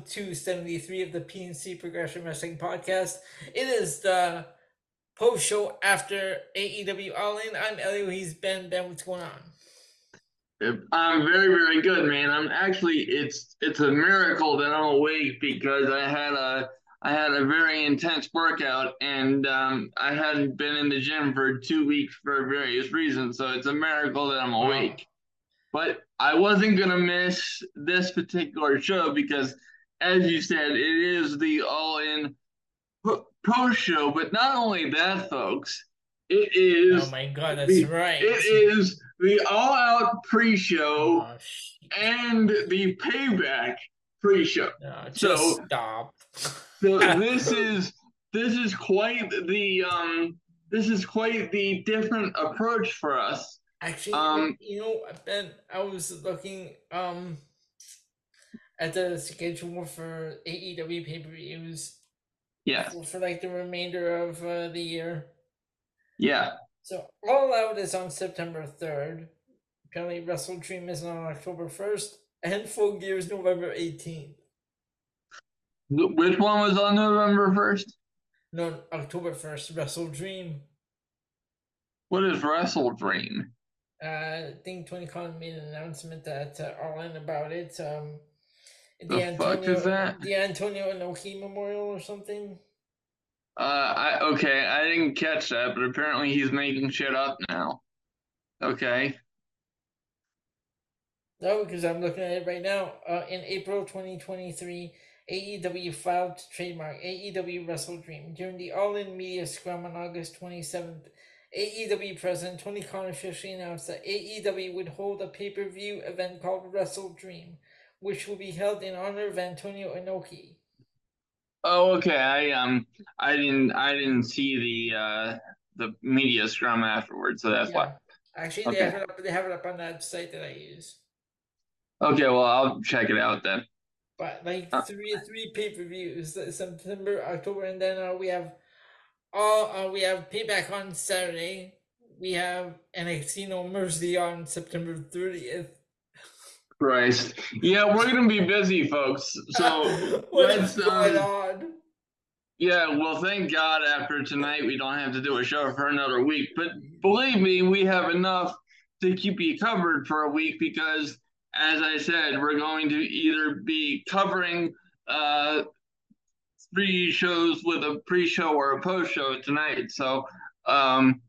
episode 273 of the PNC Progression Wrestling Podcast. It is the post show after AEW All In. I'm Elio. He's Ben. Ben, what's going on? I'm very, very good, man. I'm actually it's it's a miracle that I'm awake because I had a I had a very intense workout and um, I hadn't been in the gym for two weeks for various reasons. So it's a miracle that I'm awake. But I wasn't gonna miss this particular show because, as you said, it is the All In post Show. But not only that, folks, it is. Oh my god, that's the, right. It is the All Out Pre-Show oh, and the Payback Pre-Show. No, so stop. so this is this is quite the um this is quite the different approach for us Actually, um, you know, Ben, I was looking um at the schedule for AEW pay per views. Yeah. For, for, like the remainder of uh, the year. Yeah. So All Out is on September third. Apparently, Wrestle Dream is on October first, and Full Gear is November eighteenth. Which one was on November first? No, October first. Wrestle Dream. What is Wrestle Dream? uh, I think Tony Khan made an announcement that uh, All In about it. Um, the, the Antonio, fuck is that? The Antonio Inoki Memorial or something. Uh, I okay, I didn't catch that, but apparently he's making shit up now. Okay. No, because I'm looking at it right now. Uh, in April 2023, AEW filed to trademark AEW Wrestle Dream during the All In Media Scrum on August 27th. AEW president Tony Khan officially announced that AEW would hold a pay per view event called Wrestle Dream, which will be held in honor of Antonio Inoki. Oh, okay. I um, I didn't, I didn't see the uh the media scrum afterwards, so that's yeah. why. Actually, okay. they have it up. They have it up on that site that I use. Okay, well, I'll check it out then. But like uh, three three pay per views, September, October, and then uh, we have all uh, we have payback on Saturday. We have NXT No Mercy on September 30th. Christ. Yeah, we're gonna be busy, folks. So what's going um, on? Yeah, well, thank God after tonight we don't have to do a show for another week. But believe me, we have enough to keep you covered for a week because, as I said, we're going to either be covering uh, three shows with a pre-show or a post-show tonight. So, um,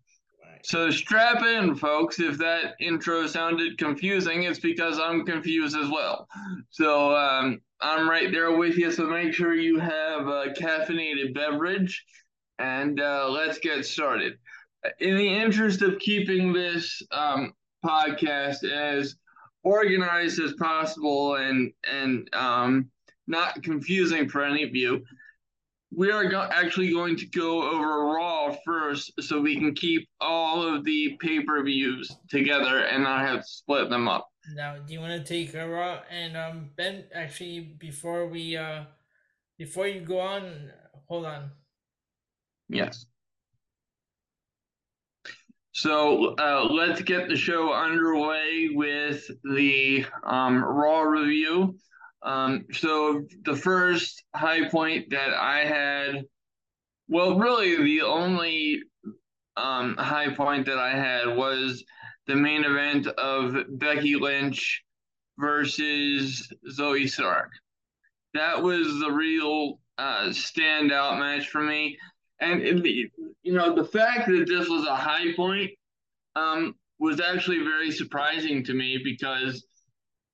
so strap in, folks. If that intro sounded confusing, it's because I'm confused as well. So um, I'm right there with you. So make sure you have a caffeinated beverage, and uh, let's get started. In the interest of keeping this um, podcast as organized as possible and and um, not confusing for any of you, we are go- actually going to go over Raw first so we can keep all of the pay per views together and not have to split them up. Now, do you want to take a Raw and um Ben? Actually, before we uh before you go on, hold on. Yes. So uh, let's get the show underway with the um, Raw review. Um, so the first high point that I had, well, really the only um, high point that I had was the main event of Becky Lynch versus Zoey Stark. That was the real uh, standout match for me. And, the, you know, the fact that this was a high point um, was actually very surprising to me because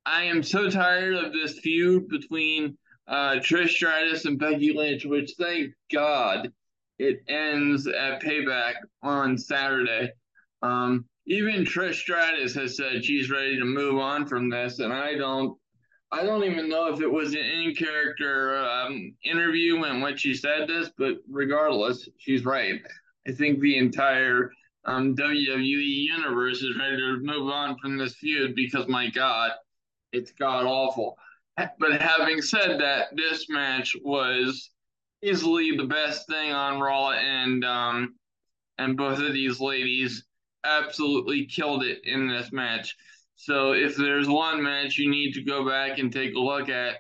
I am so tired of this feud between uh, Trish Stratus and Becky Lynch, which thank God it ends at Payback on Saturday. Um, even Trish Stratus has said she's ready to move on from this, and I don't. I don't even know if it was an in character um, interview in which she said this, but regardless, she's right. I think the entire um, WWE universe is ready to move on from this feud because, my God, it's god awful. But having said that, this match was easily the best thing on Raw, and um, and both of these ladies absolutely killed it in this match. So if there's one match you need to go back and take a look at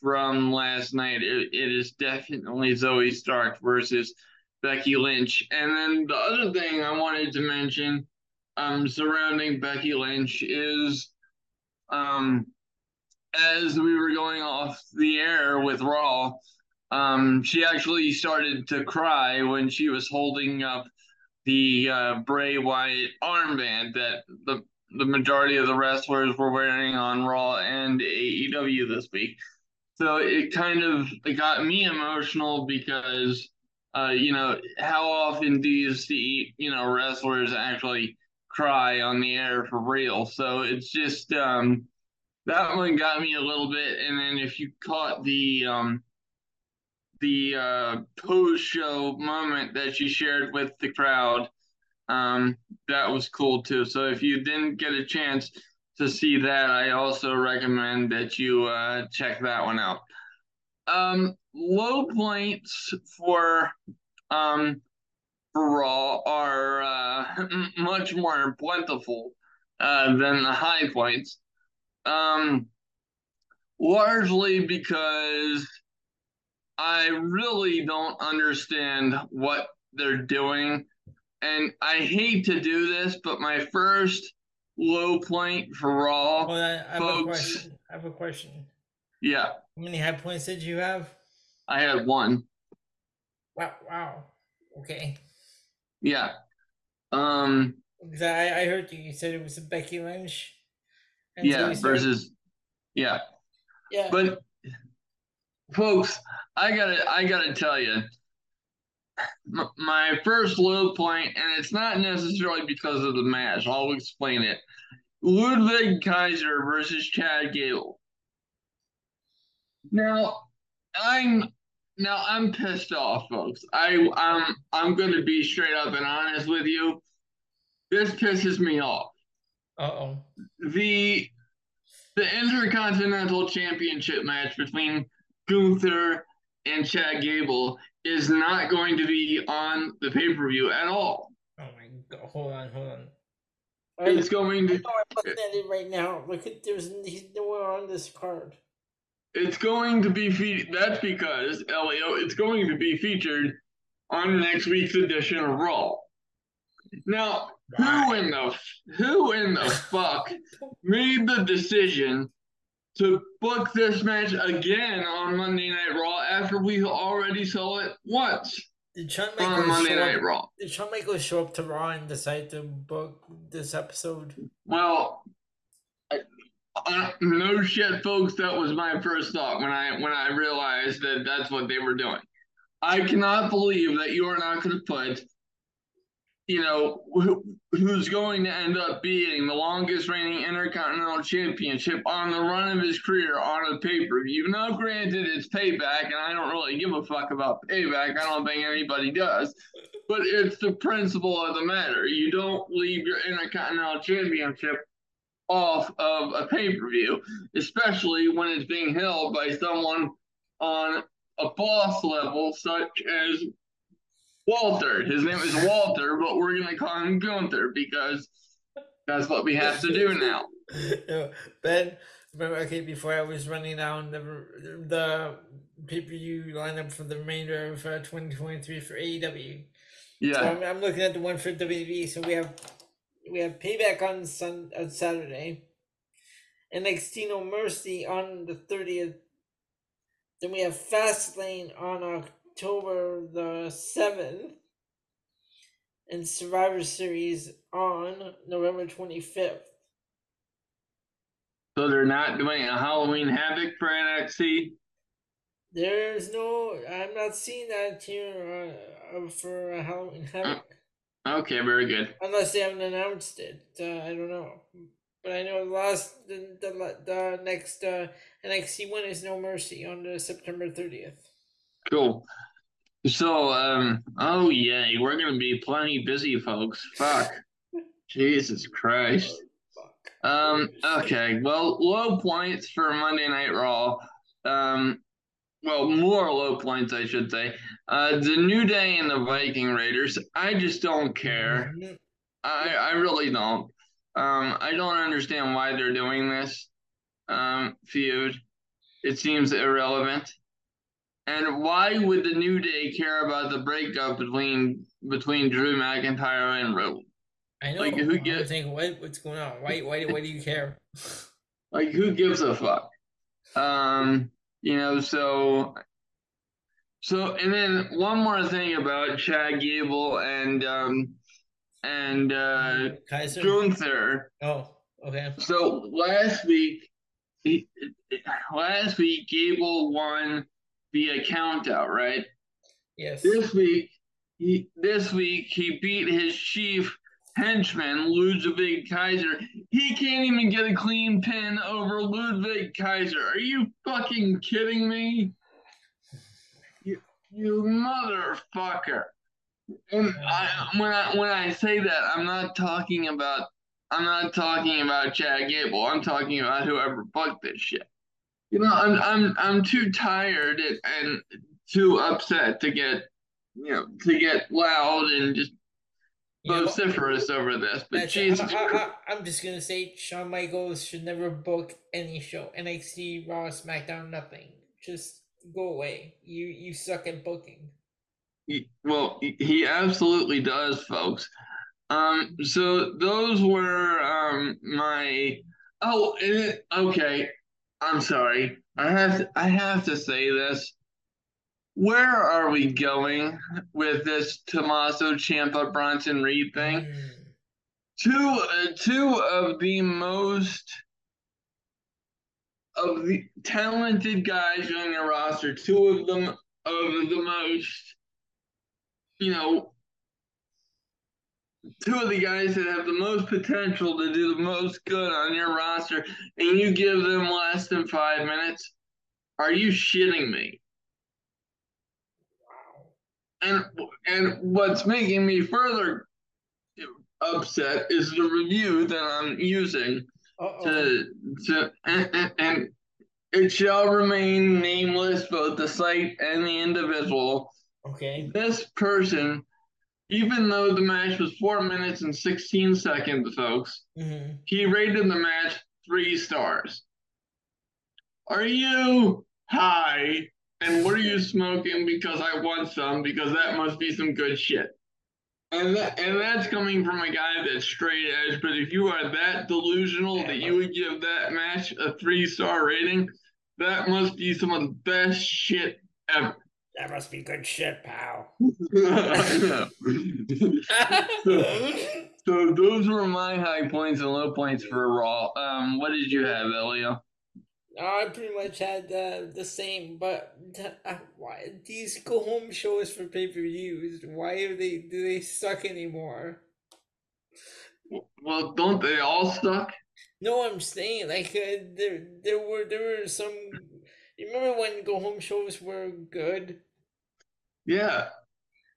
from last night. It, it is definitely Zoey Stark versus Becky Lynch. And then the other thing I wanted to mention um, surrounding Becky Lynch is um, as we were going off the air with Raw, um, she actually started to cry when she was holding up the uh, Bray Wyatt armband that the the majority of the wrestlers were wearing on Raw and AEW this week. So it kind of it got me emotional because uh, you know, how often do you see, you know, wrestlers actually cry on the air for real? So it's just um that one got me a little bit. And then if you caught the um the uh post show moment that she shared with the crowd, um, that was cool too. So if you didn't get a chance to see that, I also recommend that you uh check that one out. Um low points for um Raw are uh, much more plentiful uh, than the high points. Um, largely because I really don't understand what they're doing. And I hate to do this, but my first low point for Raw. On, I have folks, a question. I have a question. Yeah. How many high points did you have? I had one. Wow! Wow. Okay. Yeah. Um. I, I heard you. You said it was a Becky Lynch. yeah. Versus. Yeah. Yeah. But, folks, I gotta I gotta tell you, my first low point, and it's not necessarily because of the match. I'll explain it. Ludwig Kaiser versus Chad Gable. Now, I'm now I'm pissed off, folks. I I'm I'm going to be straight up and honest with you. This pisses me off. Uh oh. The the Intercontinental Championship match between Gunther and Chad Gable is not going to be on the pay per view at all. Oh my god! Hold on, hold on. It's going to. I'm looking at it right now. Look at there's he's nowhere on this card. It's going to be fe- that's because Elio. It's going to be featured on next week's edition of Raw. Now, who in the who in the fuck made the decision to book this match again on Monday Night Raw after we already saw it once? Did Shawn Michaels on Monday Night up, Raw? Did Shawn Michaels show up to Raw and decide to book this episode? Well, uh, no shit, folks. That was my first thought when I when I realized that that's what they were doing. I cannot believe that you are not going to put, you know, who, who's going to end up being the longest reigning Intercontinental Championship on the run of his career on a pay per view. Now, granted, it's payback, and I don't really give a fuck about payback. I don't think anybody does. But it's the principle of the matter. You don't leave your Intercontinental Championship off of a pay per view, especially when it's being held by someone on a boss level, such as Walter. His name is Walter, but we're going to call him Gunther because that's what we have to do now. ben, okay, before I was running down the the pay per view lineup for the remainder of uh, 2023 for AEW. Yeah. So I'm, I'm looking at the one for WWE. So we have we have Payback on Sun on Saturday, NXT No Mercy on the thirtieth. Then we have Fastlane on October the seventh, and Survivor Series on November twenty fifth. So they're not doing a Halloween Havoc for NXT. There's no, I'm not seeing that here uh, for a Halloween Havoc. Okay, very good. Unless they haven't announced it, uh, I don't know. But I know the last the the, the next uh, NXT one is No Mercy on the September thirtieth. Cool. So, um, oh yeah, we're gonna be plenty busy, folks. Fuck. Jesus Christ. Um. Okay. Well, low points for Monday Night Raw. Um well, more low points, I should say. Uh, the New Day and the Viking Raiders. I just don't care. I I really don't. Um, I don't understand why they're doing this um, feud. it seems irrelevant. And why would the New Day care about the breakup between between Drew McIntyre and Riddle? I know. Like who gives? Think what what's going on? Why why why do you care? like who gives a fuck? Um, you know, so so and then one more thing about Chad Gable and um and uh Kaiser Gunther. Oh, okay. So last week he, last week Gable won via countout, right? Yes. This week he this week he beat his chief henchman Ludwig Kaiser. He can't even get a clean pin over Ludwig Kaiser. Are you fucking kidding me? You, motherfucker. And I, when I when I say that, I'm not talking about I'm not talking about Chad Gable. I'm talking about whoever booked this shit. You know, I'm I'm I'm too tired and, and too upset to get you know to get loud and just vociferous over this, but Jesus. I, am just gonna say Shawn Michaels should never book any show. NXT, Raw, SmackDown, nothing. Just go away. You you suck at booking. He, well, he absolutely does, folks. Um, so those were um my oh it, okay. I'm sorry. I have to, I have to say this where are we going with this Tommaso Ciampa Bronson Reed thing? Mm. Two uh, two of the most of the talented guys on your roster, two of them of the most, you know, two of the guys that have the most potential to do the most good on your roster, and you give them less than five minutes. Are you shitting me? and and what's making me further upset is the review that I'm using Uh-oh. to to and, and, and, it shall remain nameless both the site and the individual. Okay. This person, even though the match was four minutes and sixteen seconds, folks, mm-hmm. he rated the match three stars. Are you high and what are you smoking? Because I want some, because that must be some good shit. And that, and that's coming from a guy that's straight edge. But if you are that delusional that you would give that match a three star rating, that must be some of the best shit ever. That must be good shit, pal. so, so, those were my high points and low points for Raw. Um, what did you have, Elio? I pretty much had uh, the same, but uh, why these go home shows for pay per views? Why are they do they suck anymore? Well, don't they all suck? No, I'm saying like uh, there there were there were some. You remember when go home shows were good? Yeah.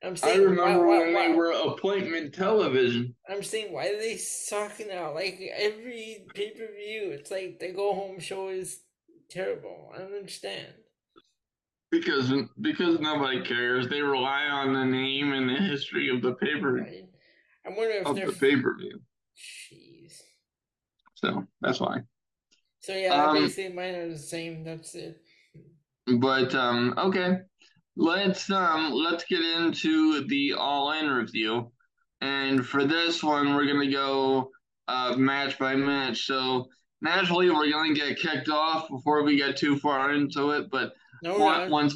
I'm saying, I remember why, why, when why, they were appointment television. I'm saying, why do they suck now? Like every pay per view, it's like the go home show is terrible. I don't understand. Because because nobody cares. They rely on the name and the history of the paper. Right. I wonder if of they're the pay per view. Jeez. So that's why. So yeah, um, basically mine are the same. That's it. But um, okay, let's um, let's get into the all in review, and for this one, we're gonna go uh, match by match. So naturally we're going to get kicked off before we get too far into it. But no, once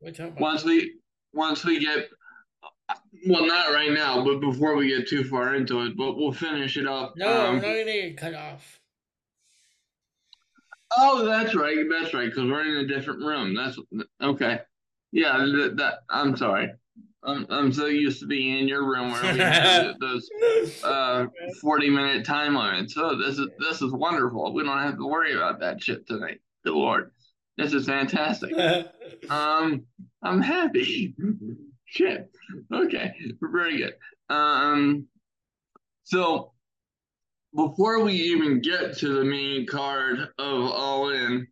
once we once we get well, not right now, but before we get too far into it, but we'll finish it up. No, um, no, you need to cut off. Oh, that's right. That's right. Because we're in a different room. That's okay. Yeah, that, that I'm sorry. I'm I'm so used to being in your room where we have those uh 40 minute time limits. So this is this is wonderful. We don't have to worry about that shit tonight. Good lord. This is fantastic. um I'm happy. shit. Okay. Very good. Um so before we even get to the main card of All In,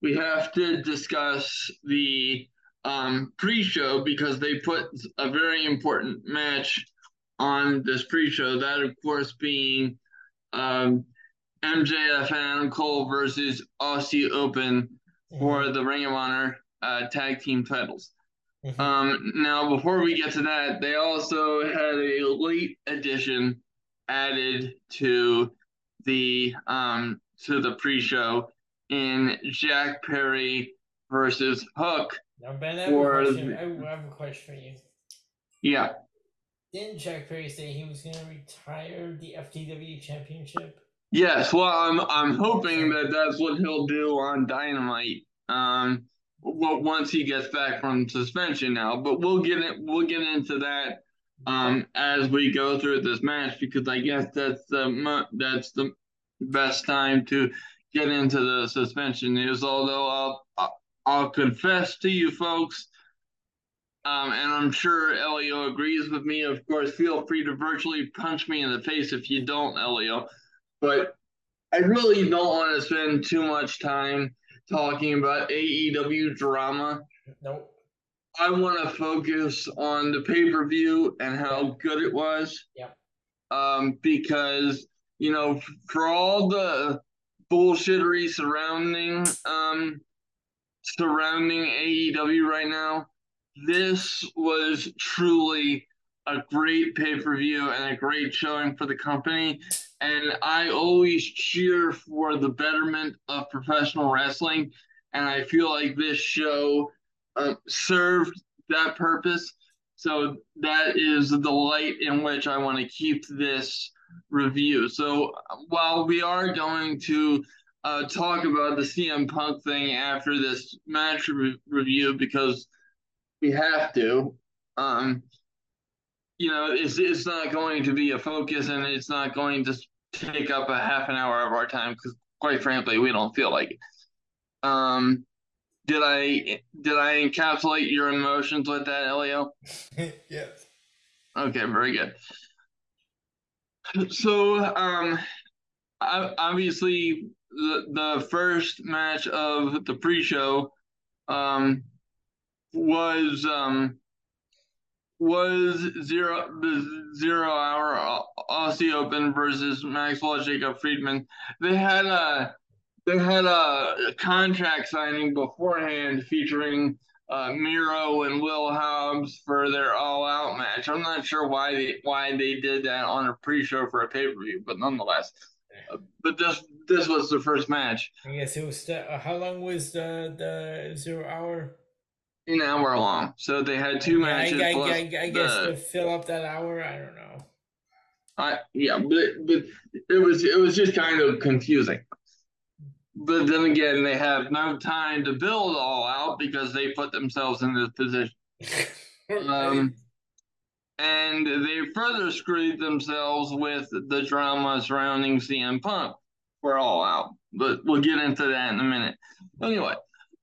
we have to discuss the um, pre-show because they put a very important match on this pre-show. That, of course, being um, MJF and Cole versus Aussie Open for mm-hmm. the Ring of Honor uh, tag team titles. Mm-hmm. Um, now, before we get to that, they also had a late addition added to the um, to the pre-show in Jack Perry versus Hook. Now, Ben, I have, a question. I have a question for you. Yeah. Didn't Jack Perry say he was going to retire the FTW championship? Yes. Well, I'm I'm hoping that that's what he'll do on Dynamite. Um, well, once he gets back from suspension now, but we'll get it. We'll get into that um as we go through this match because I guess that's the that's the best time to get into the suspension news. Although I'll I'll confess to you folks, um, and I'm sure Elio agrees with me. Of course, feel free to virtually punch me in the face if you don't, Elio. But I really don't want to spend too much time talking about AEW drama. Nope. I want to focus on the pay per view and how good it was. Yeah. Um, because you know, for all the bullshittery surrounding um surrounding AEW right now, this was truly a great pay per view and a great showing for the company. And I always cheer for the betterment of professional wrestling. And I feel like this show uh, served that purpose. So that is the light in which I want to keep this review. So while we are going to uh, talk about the CM Punk thing after this match re- review because we have to. Um, you know, it's it's not going to be a focus, and it's not going to take up a half an hour of our time because, quite frankly, we don't feel like it. Um, did I did I encapsulate your emotions with that, Elio? yes. Okay, very good. So, um, obviously, the the first match of the pre-show, um, was um was zero the zero hour Aussie Open versus Maxwell Jacob Friedman. They had a they had a contract signing beforehand featuring uh, Miro and Will Hobbs for their All Out match. I'm not sure why they why they did that on a pre-show for a pay-per-view, but nonetheless. But this this was the first match. I guess it was. Uh, how long was the the zero hour? An hour long. So they had two matches. I, I, I, I guess the, to fill up that hour, I don't know. I yeah, but but it was it was just kind of confusing. But then again, they have no time to build all out because they put themselves in this position. um, and they further screwed themselves with the drama surrounding CM Punk for all out. But we'll get into that in a minute. Anyway,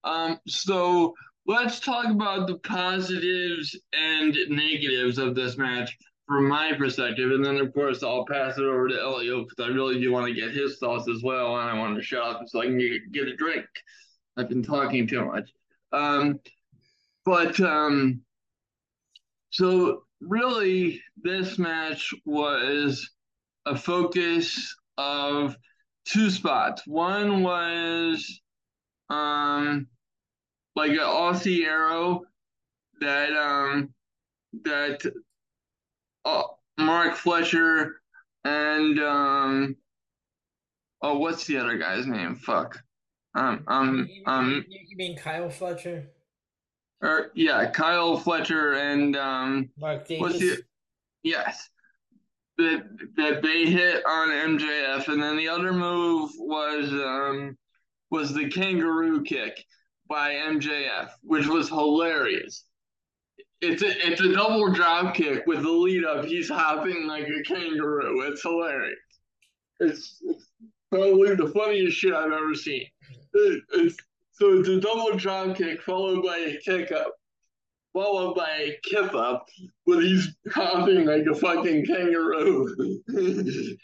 um, so let's talk about the positives and negatives of this match from my perspective. And then, of course, I'll pass it over to Elio because I really do want to get his thoughts as well. And I want to shut up so I can get, get a drink. I've been talking too much. Um, but um, so, really, this match was a focus of two spots. One was um, like an Aussie arrow that um that uh, Mark Fletcher and um oh what's the other guy's name? Fuck. Um um um you mean Kyle Fletcher? Or yeah, Kyle Fletcher and um Mark Davis. The, yes. That that they hit on MJF and then the other move was um was the kangaroo kick by MJF, which was hilarious. It's a it's a double drop kick with the lead up. He's hopping like a kangaroo. It's hilarious. It's, it's probably the funniest shit I've ever seen. It, it's, so it's a double drop kick followed by a kick up, followed by a kip up, but he's hopping like a fucking kangaroo.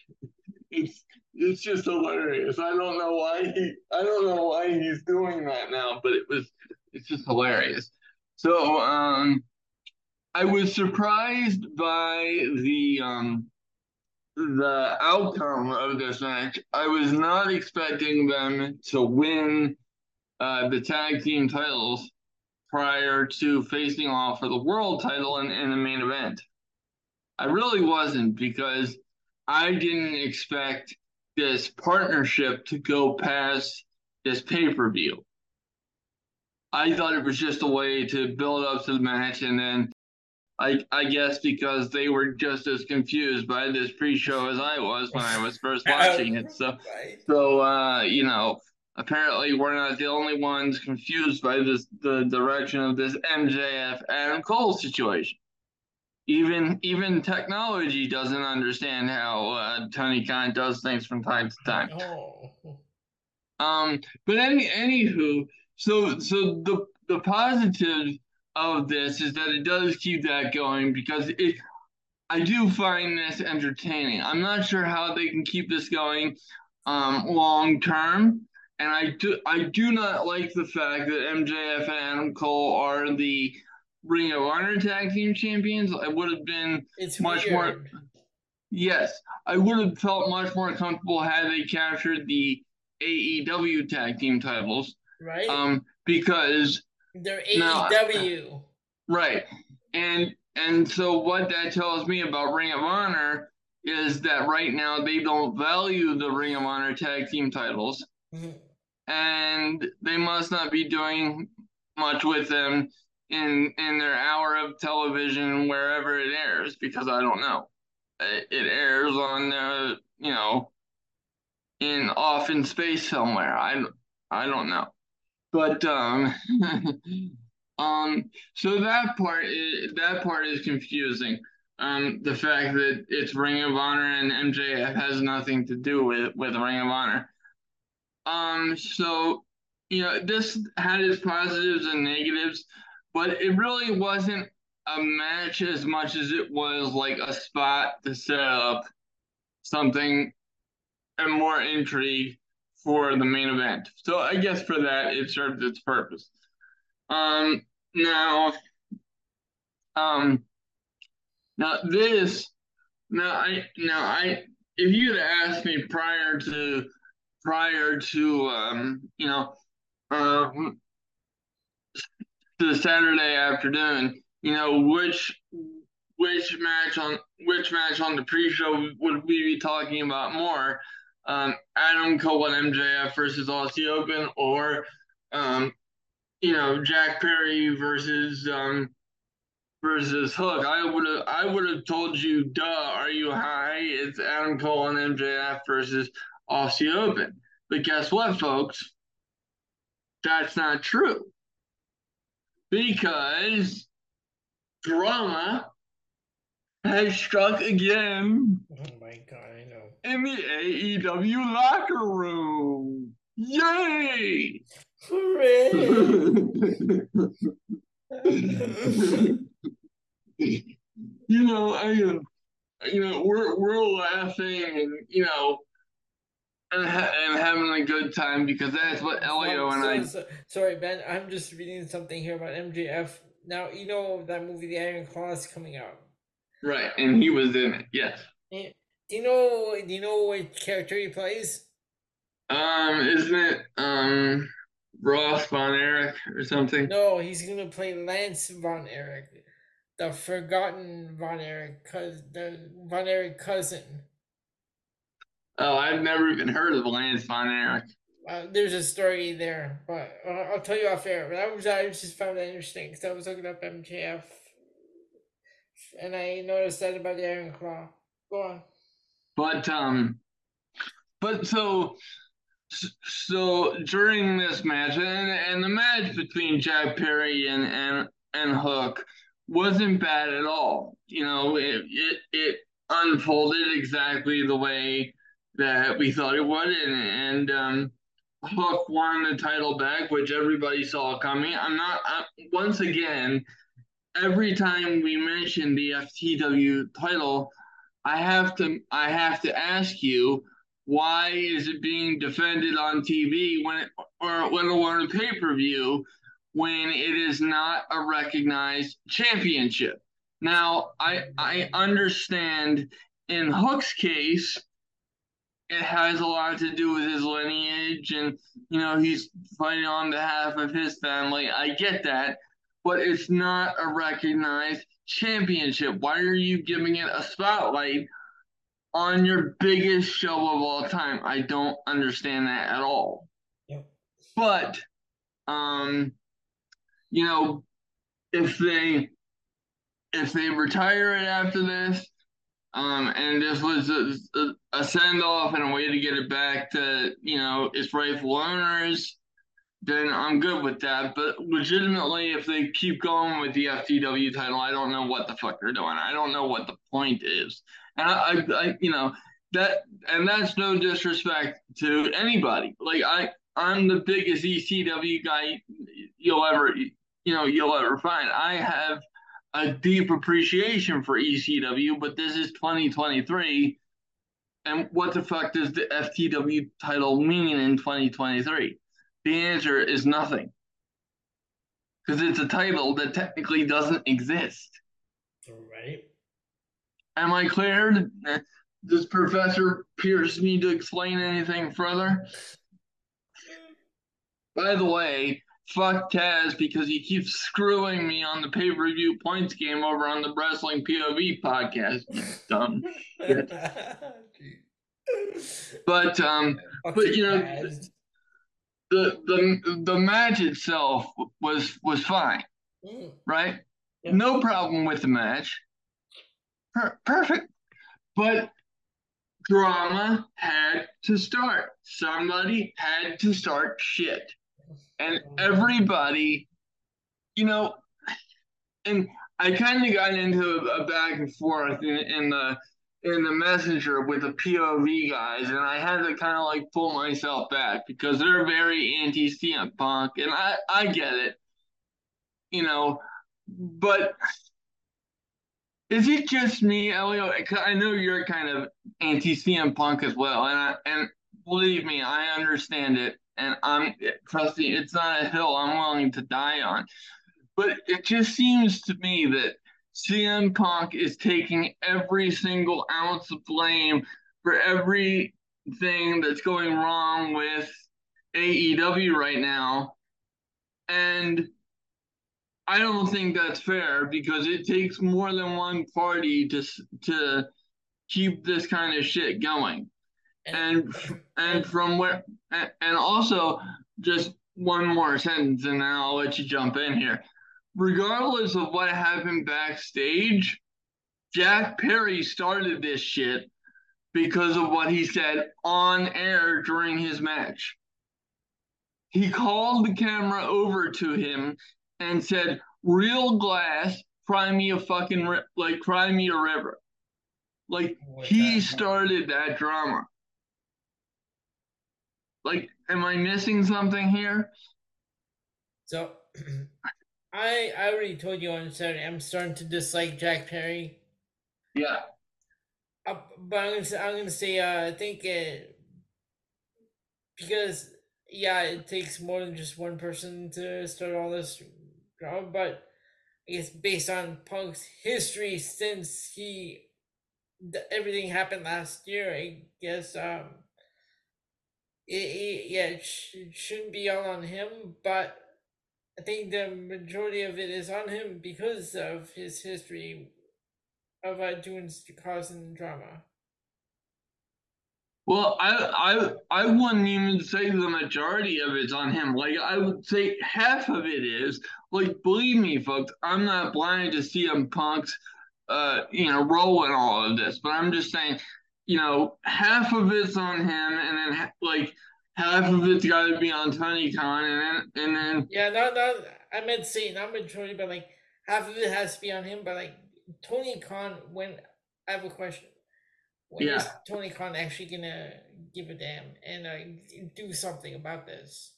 it's it's just hilarious. I don't know why he I don't know why he's doing that now, but it was it's just hilarious. So um I was surprised by the um the outcome of this match. I was not expecting them to win uh, the tag team titles prior to facing off for the world title in, in the main event. I really wasn't because I didn't expect this partnership to go past this pay per view. I thought it was just a way to build up to the match, and then I I guess because they were just as confused by this pre-show as I was when I was first watching it. So so uh, you know, apparently we're not the only ones confused by this the direction of this MJF Adam Cole situation even even technology doesn't understand how uh, Tony Khan does things from time to time. Oh. Um, but any anywho, so so the the positive of this is that it does keep that going because it. I do find this entertaining. I'm not sure how they can keep this going um, long term, and I do I do not like the fact that MJF and Adam Cole are the Ring of Honor Tag Team Champions, I would have been it's much weird. more. Yes, I would have felt much more comfortable had they captured the AEW Tag Team titles. Right. Um, because they're AEW. Now, right, and and so what that tells me about Ring of Honor is that right now they don't value the Ring of Honor Tag Team titles, and they must not be doing much with them in in their hour of television wherever it airs because I don't know. It, it airs on the you know in off in space somewhere. I I don't know, but um um so that part is, that part is confusing. Um, the fact that it's Ring of Honor and MJF has nothing to do with with Ring of Honor. Um, so you know this had its positives and negatives but it really wasn't a match as much as it was like a spot to set up something and more intrigue for the main event. So I guess for that it served its purpose. Um now um now this now I now I if you had asked me prior to prior to um you know the Saturday afternoon, you know, which which match on which match on the pre-show would we be talking about more? Um, Adam Cole and MJF versus Aussie Open, or um, you know, Jack Perry versus um, versus Hook. I would have I would have told you, duh, are you high? It's Adam Cole and MJF versus Aussie Open. But guess what, folks? That's not true because drama has struck again. Oh my god, I know. In the AEW locker room. Yay! Hooray! you know, I, you know, we're we're laughing and you know, and, ha- and having a good time because that's what Elio and I. So, sorry, Ben. I'm just reading something here about MJF. Now you know that movie, The Iron Claw, is coming out. Right, and he was in it. Yes. do you know? Do you know what character he plays? Um, isn't it um Ross Von Erich or something? No, he's gonna play Lance Von Erich, the forgotten Von Erich, cause the Von Erich cousin. Oh, I've never even heard of Lance Von Erich. Uh, there's a story there, but uh, I'll tell you off air. But I was I just found that interesting because I was looking up MJF, and I noticed that about the Iron Claw. Go on. But um, but so so during this match and and the match between Jack Perry and and and Hook wasn't bad at all. You know, it it it unfolded exactly the way that we thought it would, and, and um, Hook won the title back, which everybody saw coming. I'm not I, once again. Every time we mention the FTW title, I have to I have to ask you why is it being defended on TV when it, or when on a pay per view when it is not a recognized championship? Now I I understand in Hook's case it has a lot to do with his lineage and you know he's fighting on behalf of his family. I get that, but it's not a recognized championship. Why are you giving it a spotlight on your biggest show of all time? I don't understand that at all. Yep. But um you know if they if they retire it after this um, and this was a, a send off and a way to get it back to you know its rightful owners, then I'm good with that. But legitimately, if they keep going with the FTW title, I don't know what the fuck they're doing. I don't know what the point is. And I, I, I you know, that and that's no disrespect to anybody. Like I, I'm the biggest ECW guy you'll ever, you know, you'll ever find. I have a deep appreciation for ECW, but this is 2023. And what the fuck does the FTW title mean in 2023? The answer is nothing. Because it's a title that technically doesn't exist. Right. Am I clear? Does Professor Pierce need to explain anything further? Mm. By the way, fuck Taz because he keeps screwing me on the pay per view points game over on the Wrestling POV podcast. Dumb. but um, but you know, the the the match itself was was fine, mm. right? Yeah. No problem with the match. Per- perfect, but drama had to start. Somebody had to start shit and everybody, you know, and I kind of got into a, back and forth in, in the in the messenger with the POV guys, and I had to kind of like pull myself back because they're very anti CM Punk, and I I get it, you know, but is it just me, Elio? I know you're kind of anti CM Punk as well, and I, and believe me, I understand it and I'm trust me, it's not a hill I'm willing to die on. But it just seems to me that CM Punk is taking every single ounce of blame for everything that's going wrong with AEW right now. And I don't think that's fair because it takes more than one party to to keep this kind of shit going and and from where and also just one more sentence and then I'll let you jump in here. Regardless of what happened backstage, Jack Perry started this shit because of what he said on air during his match. He called the camera over to him and said, "Real glass, cry me a fucking like cry me a river." Like he started that drama. Like, am I missing something here? So, I I already told you on Saturday I'm starting to dislike Jack Perry. Yeah. Uh, but I'm gonna say, I'm gonna say uh, I think it because yeah it takes more than just one person to start all this drama, but I guess based on Punk's history since he everything happened last year, I guess um it, it, yeah, it, sh- it shouldn't be all on him, but I think the majority of it is on him because of his history of uh, doing causing drama. Well, I I I wouldn't even say the majority of it's on him. Like I would say half of it is. Like believe me, folks, I'm not blind to CM Punk's uh you know role in all of this, but I'm just saying you know, half of it's on him, and then like half of it's got to be on Tony Khan, and then and then yeah, no, no, I meant say not majority, but like half of it has to be on him. But like Tony Khan, when I have a question, when yeah. is Tony Khan actually gonna give a damn and uh, do something about this?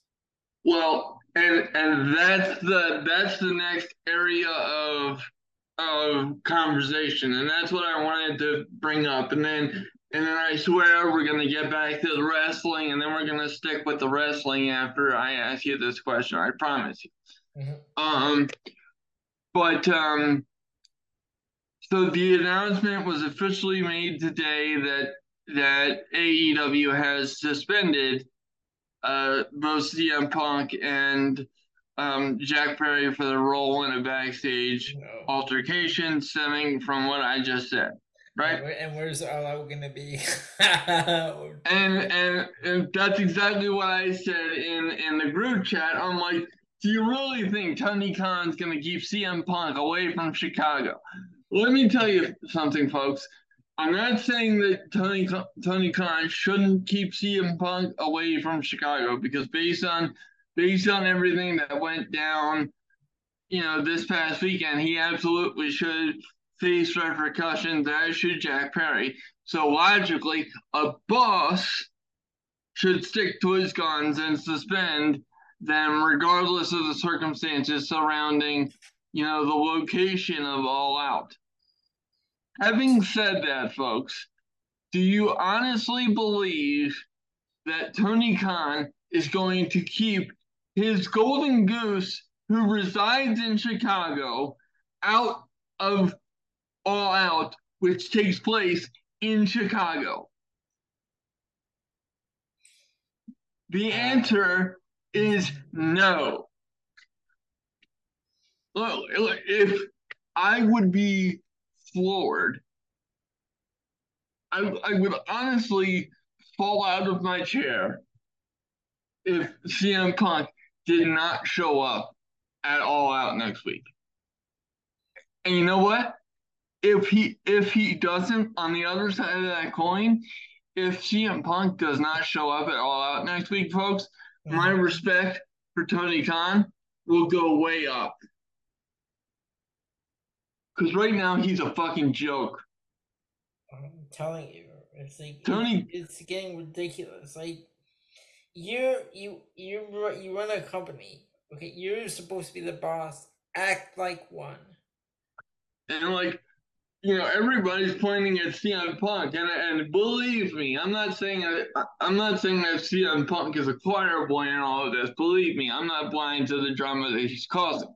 Well, and and that's the that's the next area of of conversation, and that's what I wanted to bring up, and then and then I swear we're going to get back to the wrestling, and then we're going to stick with the wrestling after I ask you this question. I promise you. Mm-hmm. Um, but um, so the announcement was officially made today that that AEW has suspended uh, both CM Punk and um, Jack Perry for the role in a backstage no. altercation stemming from what I just said. Right. And, where's All Out gonna be? and, and and that's exactly what I said in in the group chat. I'm like, do you really think Tony Khan's gonna keep CM Punk away from Chicago? Let me tell you something, folks. I'm not saying that Tony Tony Khan shouldn't keep CM Punk away from Chicago because based on based on everything that went down, you know, this past weekend, he absolutely should face repercussions, as should Jack Perry. So logically, a boss should stick to his guns and suspend them regardless of the circumstances surrounding, you know, the location of All Out. Having said that, folks, do you honestly believe that Tony Khan is going to keep his golden goose who resides in Chicago out of All Out, which takes place in Chicago? The answer is no. Look, if I would be floored, I, I would honestly fall out of my chair if CM Punk did not show up at All Out next week. And you know what? If he if he doesn't, on the other side of that coin, if CM Punk does not show up at All Out next week, folks, mm-hmm. my respect for Tony Khan will go way up. Because right now he's a fucking joke. I'm telling you, it's like Tony. It's, it's getting ridiculous. Like you you you you run a company. Okay, you're supposed to be the boss. Act like one. And like, you know, everybody's pointing at CM Punk, and and believe me, I'm not saying that I'm not saying that CM Punk is a choir boy in all of this. Believe me, I'm not blind to the drama that he's causing.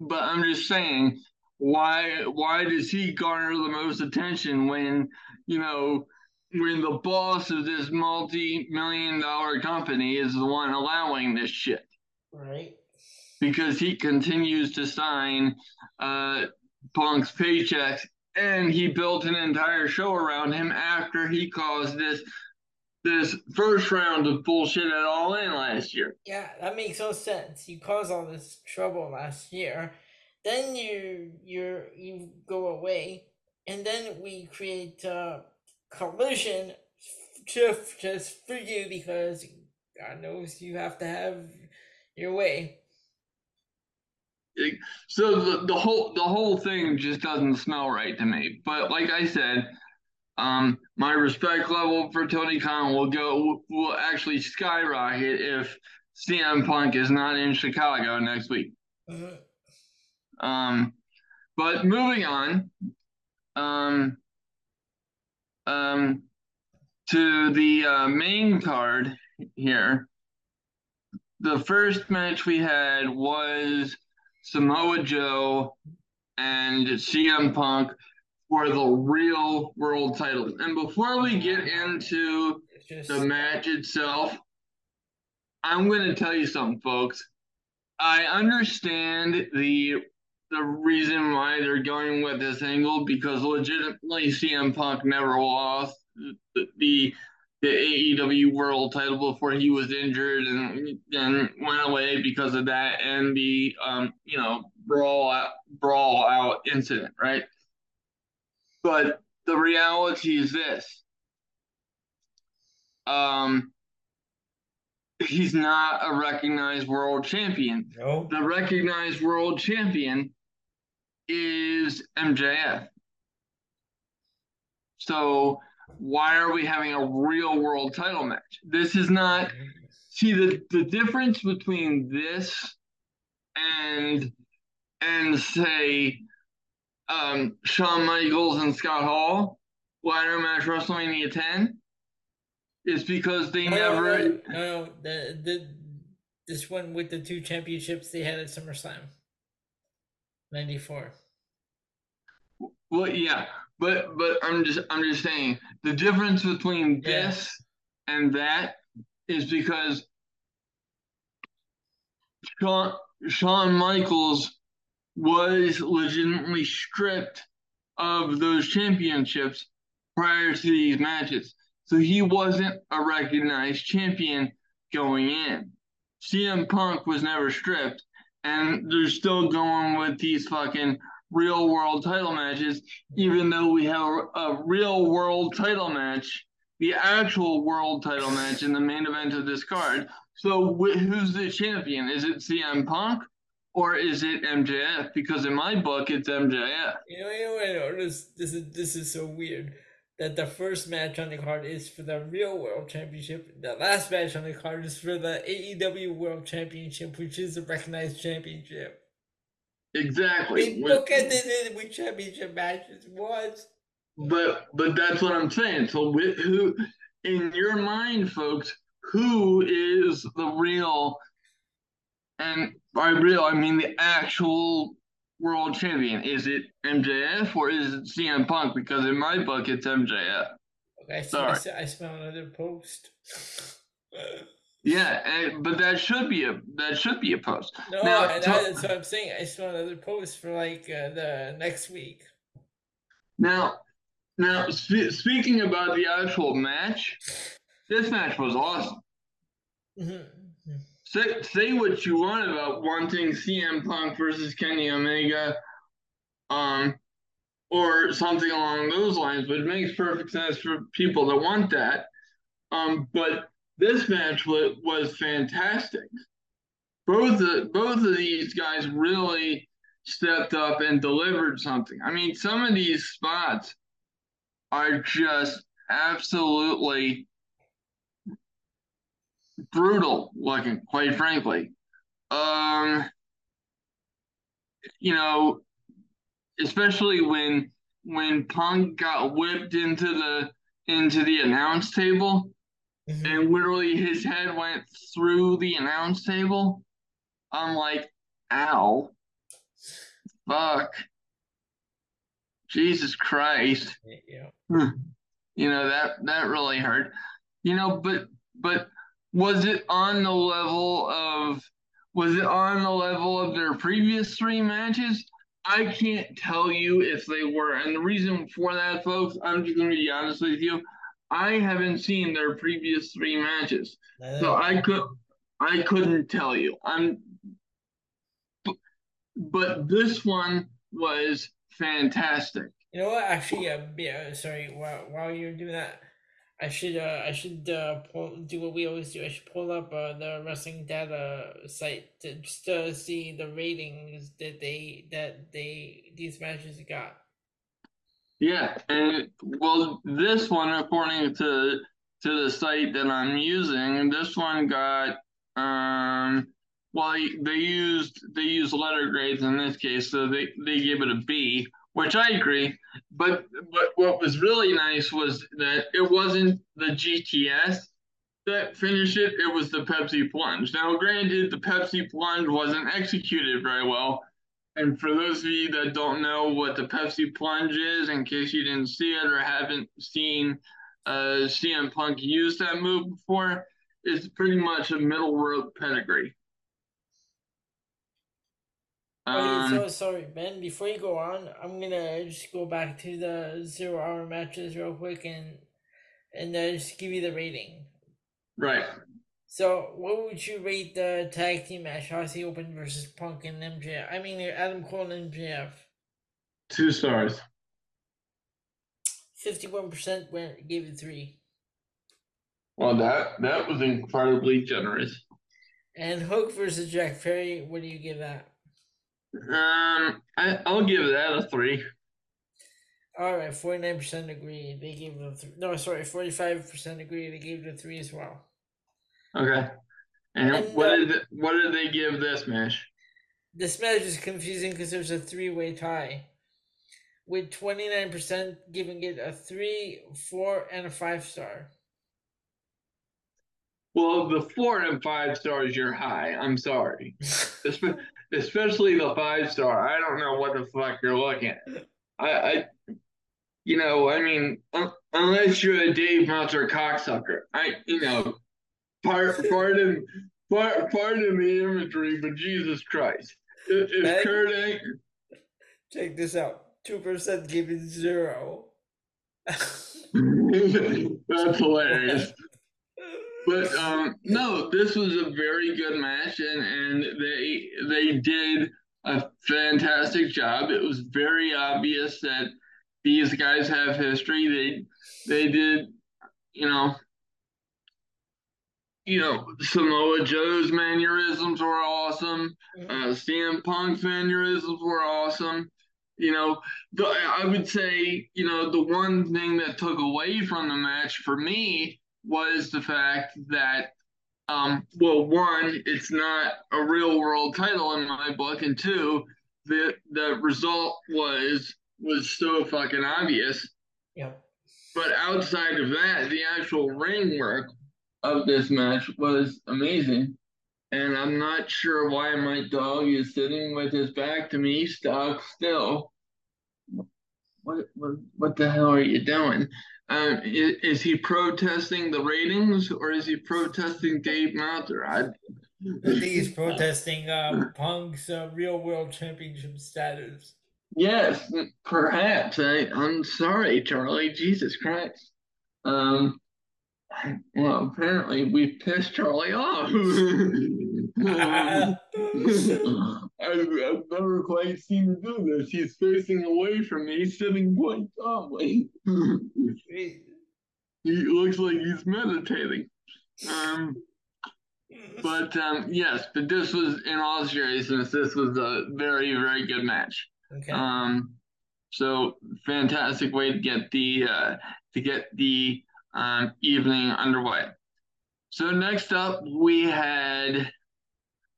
But I'm just saying, why why does he garner the most attention when you know when the boss of this multi-million dollar company is the one allowing this shit. Right. Because he continues to sign uh, Punk's paychecks and he built an entire show around him after he caused this this first round of bullshit at all in last year. Yeah, that makes no sense. You caused all this trouble last year. Then you you you go away and then we create a collision just just for you because God knows you have to have your way. So the, the whole the whole thing just doesn't smell right to me. But like I said, um, my respect level for Tony Khan will go will actually skyrocket if CM Punk is not in Chicago next week. Mm-hmm. Um, but moving on, um, um, to the uh, main card here. The first match we had was Samoa Joe and CM Punk for the real world title. And before we get into the match itself, I'm going to tell you something, folks. I understand the the reason why they're going with this angle because legitimately CM Punk never lost the the AEW World Title before he was injured and and went away because of that and the um you know brawl out brawl out incident, right? But the reality is this: um, he's not a recognized world champion. No. The recognized world champion is MJF. So why are we having a real world title match? This is not see the, the difference between this and and say um, Shawn Michaels and Scott Hall ladder match WrestleMania 10 is because they no, never no, no, the the this one with the two championships they had at SummerSlam. 94. Well, yeah, but but I'm just I'm just saying the difference between Yeah. this and that is because Shawn Shawn Michaels was legitimately stripped of those championships prior to these matches. So he wasn't a recognized champion going in. CM Punk was never stripped, and they're still going with these fucking real world title matches, even though we have a real world title match, the actual world title match in the main event of this card. So wh- who's the champion? Is it CM Punk or is it MJF? Because in my book, it's MJF. You know, you know, I know. This, this is this is so weird that the first match on the card is for the real world championship. The last match on the card is for the AEW World Championship, which is a recognized championship. Exactly. With- bookended it with championship matches. What? But but that's what I'm saying. So with who in your mind, folks, who is the real and by real I mean the actual world champion? Is it MJF or is it CM Punk? Because in my book it's MJF. Okay, I, Sorry. I, I smell another post. Yeah, and, but that should be a that should be a post. No, Now, and I- that's what I'm saying. I smell another post for like uh, the next week. Now, now spe- speaking about the actual match, this match was awesome. Mhm. Say, say what you want about wanting CM Punk versus Kenny Omega, um, or something along those lines, but it makes perfect sense for people that want that. Um, but this match was, was fantastic. Both of, both of these guys really stepped up and delivered something. I mean, some of these spots are just absolutely brutal looking, quite frankly. Um, you know, especially when when Punk got whipped into the into the announce table Mhm. and literally his head went through the announce table. I'm like, ow, fuck, Jesus Christ. Yeah. you know that that really hurt. You know but but was it on the level of was it on the level of their previous three matches? I can't tell you if they were. And the reason for that folks i'm just going to be honest with you i haven't seen their previous three matches so i could i couldn't tell you i'm but, but this one was fantastic You know what? Actually, uh, yeah. Sorry. While while you're doing that, I should uh I should uh pull, do what we always do. I should pull up uh, the wrestling data site to just to see the ratings that they that they these matches got. Yeah, and well, this one, according to to the site that I'm using, this one got um, well, they used they used letter grades in this case, so they they gave it a B, which I agree. But but what was really nice was that it wasn't the GTS that finished it; it was the Pepsi Plunge. Now, granted, the Pepsi Plunge wasn't executed very well. And for those of you that don't know what the Pepsi Plunge is, in case you didn't see it or haven't seen uh, CM Punk use that move before, it's pretty much a middle rope pedigree. Okay, Um, so sorry, Ben. Before you go on, I'm gonna just go back to the zero hour matches real quick and and uh, just give you the rating. right. So, what would you rate the tag team match, Aussie Open versus Punk and MJF? I mean, Adam Cole and MJF. Two stars. Fifty-one percent went gave it three, Well, that that was incredibly generous. and Hook versus Jack Perry. What do you give that? Um, I, I'll give that a three. All right, forty-nine percent agree. They gave it a th- no, sorry, forty-five percent agree. They gave it a three as well. Okay. And, And, what did what did they give this match? This match is confusing because there's a three-way tie, with twenty-nine percent giving it a three, four, and a five star. Well, the four and five stars, you're high. I'm sorry. Especially the five star. I don't know what the fuck you're looking at. I, I you know, I mean, unless you're a Dave Meltzer cocksucker, I, you know, part, pardon, part, pardon the imagery, but Jesus Christ, if, if Kurt Angle, check this out, two percent gave it zero. That's hilarious. But um, no, this was a very good match, and, and they they did a fantastic job. It was very obvious that these guys have history. They they did, you know, you know, Samoa Joe's mannerisms were awesome. Mm-hmm. Uh, CM Punk's mannerisms were awesome. You know, the, I would say, you know, the one thing that took away from the match for me was the fact that, um, well, one, it's not a real world title in my book, and two, the the result was was so fucking obvious. Yeah. But outside of that, the actual ring work of this match was amazing. And I'm not sure why my dog is sitting with his back to me, stuck still. What what what the hell are you doing? Um, is, is he protesting the ratings or is he protesting Dave Meltzer? I, I think he's protesting uh, Punk's uh, real world championship status. Yes, perhaps. I, I'm sorry, Charlie. Jesus Christ. Um, well, apparently we pissed Charlie off. I've, I've never quite seen him do this. He's facing away from me, sitting quite calmly. he looks like he's meditating. Um, but um, yes, but this was, in all seriousness, this was a very, very good match. Okay. Um, so fantastic way to get the uh, to get the um, evening underway. So next up, we had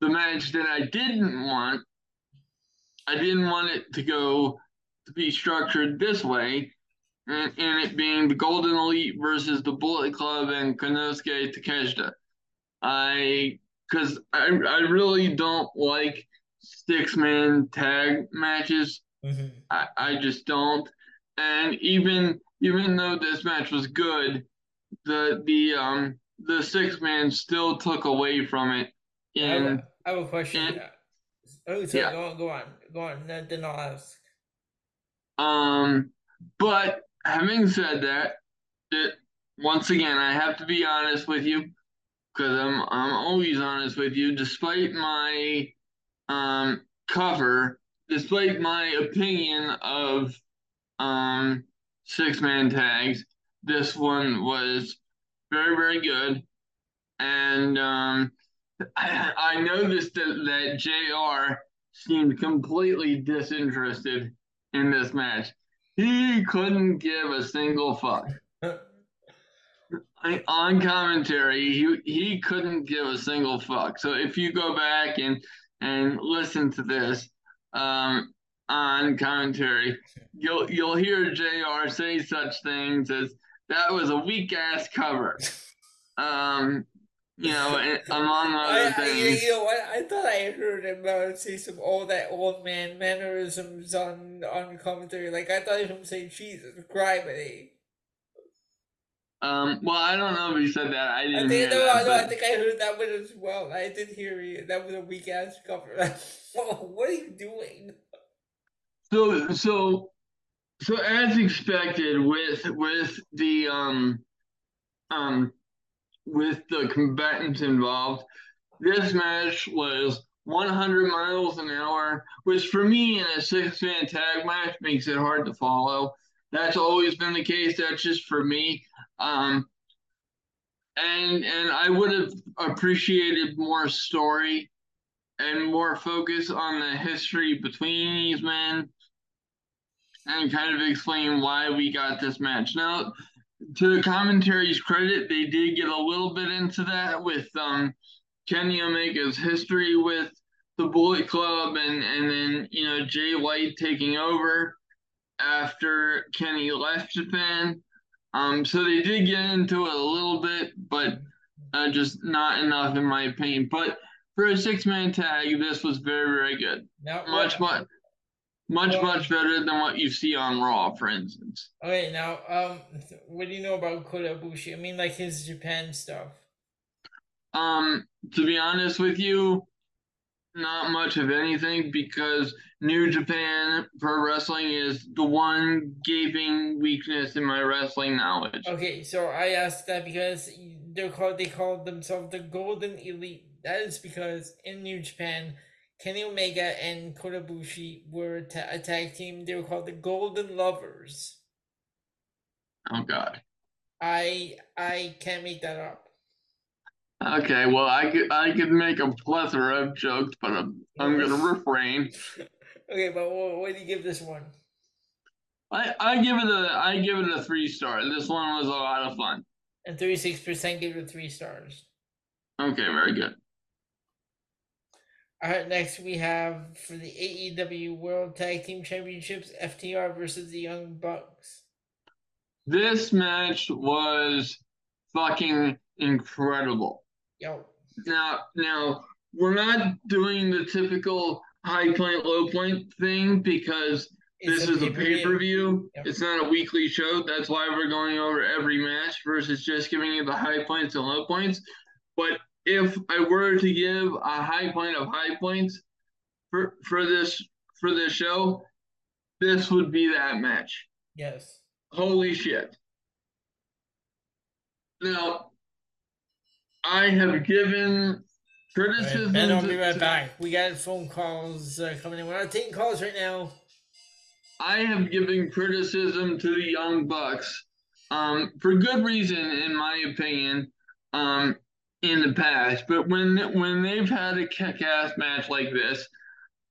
the match that I didn't want. I didn't want it to go to be structured this way, and, and it being the Golden Elite versus the Bullet Club and Konosuke Takeshita. I because I I really don't like six man tag matches. Mm-hmm. I, I just don't. And even even though this match was good, the the um the six man still took away from it. In, I, have, I have a question. In, oh, so yeah. go on, go on, go on. Then I'll ask. Um, but having said that, it, once again, I have to be honest with you because I'm I'm always honest with you. Despite my um cover, despite my opinion of um six man tags, this one was very, very good. And um, I, I noticed that, that JR seemed completely disinterested in this match. He couldn't give a single fuck. on commentary, he he couldn't give a single fuck. So if you go back and and listen to this, um, on commentary, you'll you'll hear Jr. say such things as that was a weak ass cover. Um, you know, among other I, things. I, you know what? I thought I heard him say some all that old man mannerisms on on commentary. Like I thought him saying Jesus criminy. Um, well, I don't know if he said that. I didn't. I think, no, that, no, I think I heard that one as well. I did hear it. That was a weak ass cover. what are you doing? So so so as expected with with the um um with the combatants involved, this match was 100 miles an hour, which for me in a six man tag match makes it hard to follow. That's always been the case. That's just for me. Um, and and I would have appreciated more story and more focus on the history between these men and kind of explain why we got this match. Now, to the commentary's credit, they did get a little bit into that with um, Kenny Omega's history with the Bullet Club and, and then, you know, Jay White taking over after Kenny left Japan. Um, so they did get into it a little bit, but uh, just not enough in my opinion. But for a six man tag, this was very, very good. Now, much, much much much better than what you see on Raw, for instance. Okay, now, um, what do you know about Kota Ibushi? I mean, like his Japan stuff. Um, to be honest with you, not much of anything because New Japan Pro Wrestling is the one gaping weakness in my wrestling knowledge. Okay, so I asked that because they're called they called themselves the Golden Elite. That is because in New Japan, Kenny Omega and Kota Ibushi were a, ta- a tag team. They were called the Golden Lovers. Oh God. I I can't make that up. Okay, well I could I could make a plethora of jokes, but I'm I'm gonna refrain. Okay, but what, what do you give this one? I I give it a I give it a three star. This one was a lot of fun. And thirty six percent give it three stars. Okay, very good. All right, next we have for the AEW World Tag Team Championships, FTR versus the Young Bucks. This match was fucking incredible. Yo, Now, now we're not doing the typical high point, low point thing because this is a pay per view. Yep. It's not a weekly show. That's why we're going over every match versus just giving you the high points and low points. But if I were to give a high point of high points for for this for this show, this would be that match. Yes. Holy shit. Now, I have given All right, criticism. Ben, I'll be right back. We got phone calls uh, coming in. We're not taking calls right now. I have given criticism to the Young Bucks, um, for good reason, in my opinion, um, in the past. But when when they've had a kick-ass match like this,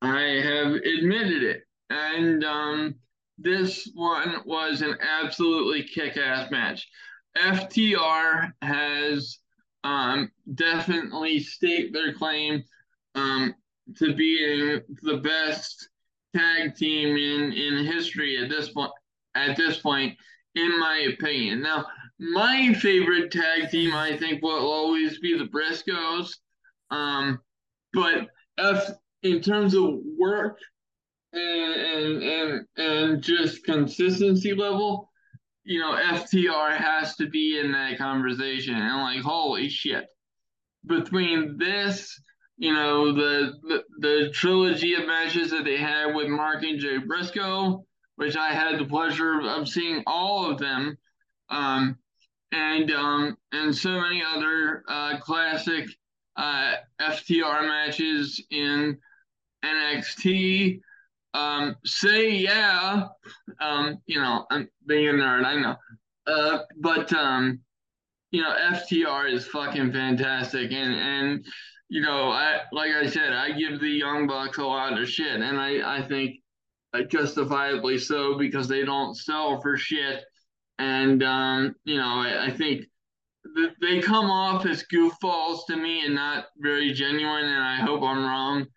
I have admitted it, and um, this one was an absolutely kick-ass match. FTR has um, definitely staked their claim um, to being the best tag team in in history at this point at this point in my opinion now my favorite tag team i think will always be the briscoes. Um but if in terms of work and and and, and just consistency level you know ftr has to be in that conversation. And like holy shit. Between this you know the, the the trilogy of matches that they had with Mark and Jay Briscoe, which I had the pleasure of seeing all of them, um, and um, and so many other uh, classic uh, FTR matches in NXT. Um, say yeah, um, you know I'm being a nerd, I know, uh, but um, you know FTR is fucking fantastic, and and you know, I like I said, I give the Young Bucks a lot of shit, and I I think uh, justifiably so because they don't sell for shit, and um, you know, I, I think th- they come off as goofballs to me and not very genuine, and I hope I'm wrong,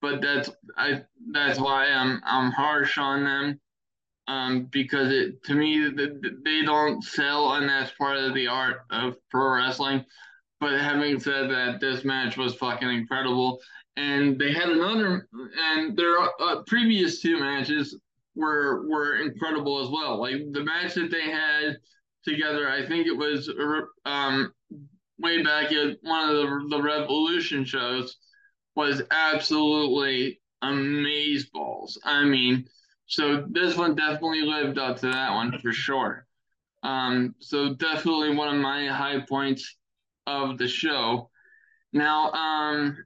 but that's I that's why I'm I'm harsh on them. Um, because it to me th- th- they don't sell, and that's part of the art of pro wrestling. But having said that, this match was fucking incredible, and they had another, and their uh, previous two matches were were incredible as well. Like the match that they had together, I think it was um way back at one of the the Revolution shows, was absolutely amazing amazeballs. I mean, so this one definitely lived up to that one for sure. Um, so definitely one of my high points of the show. Now, um,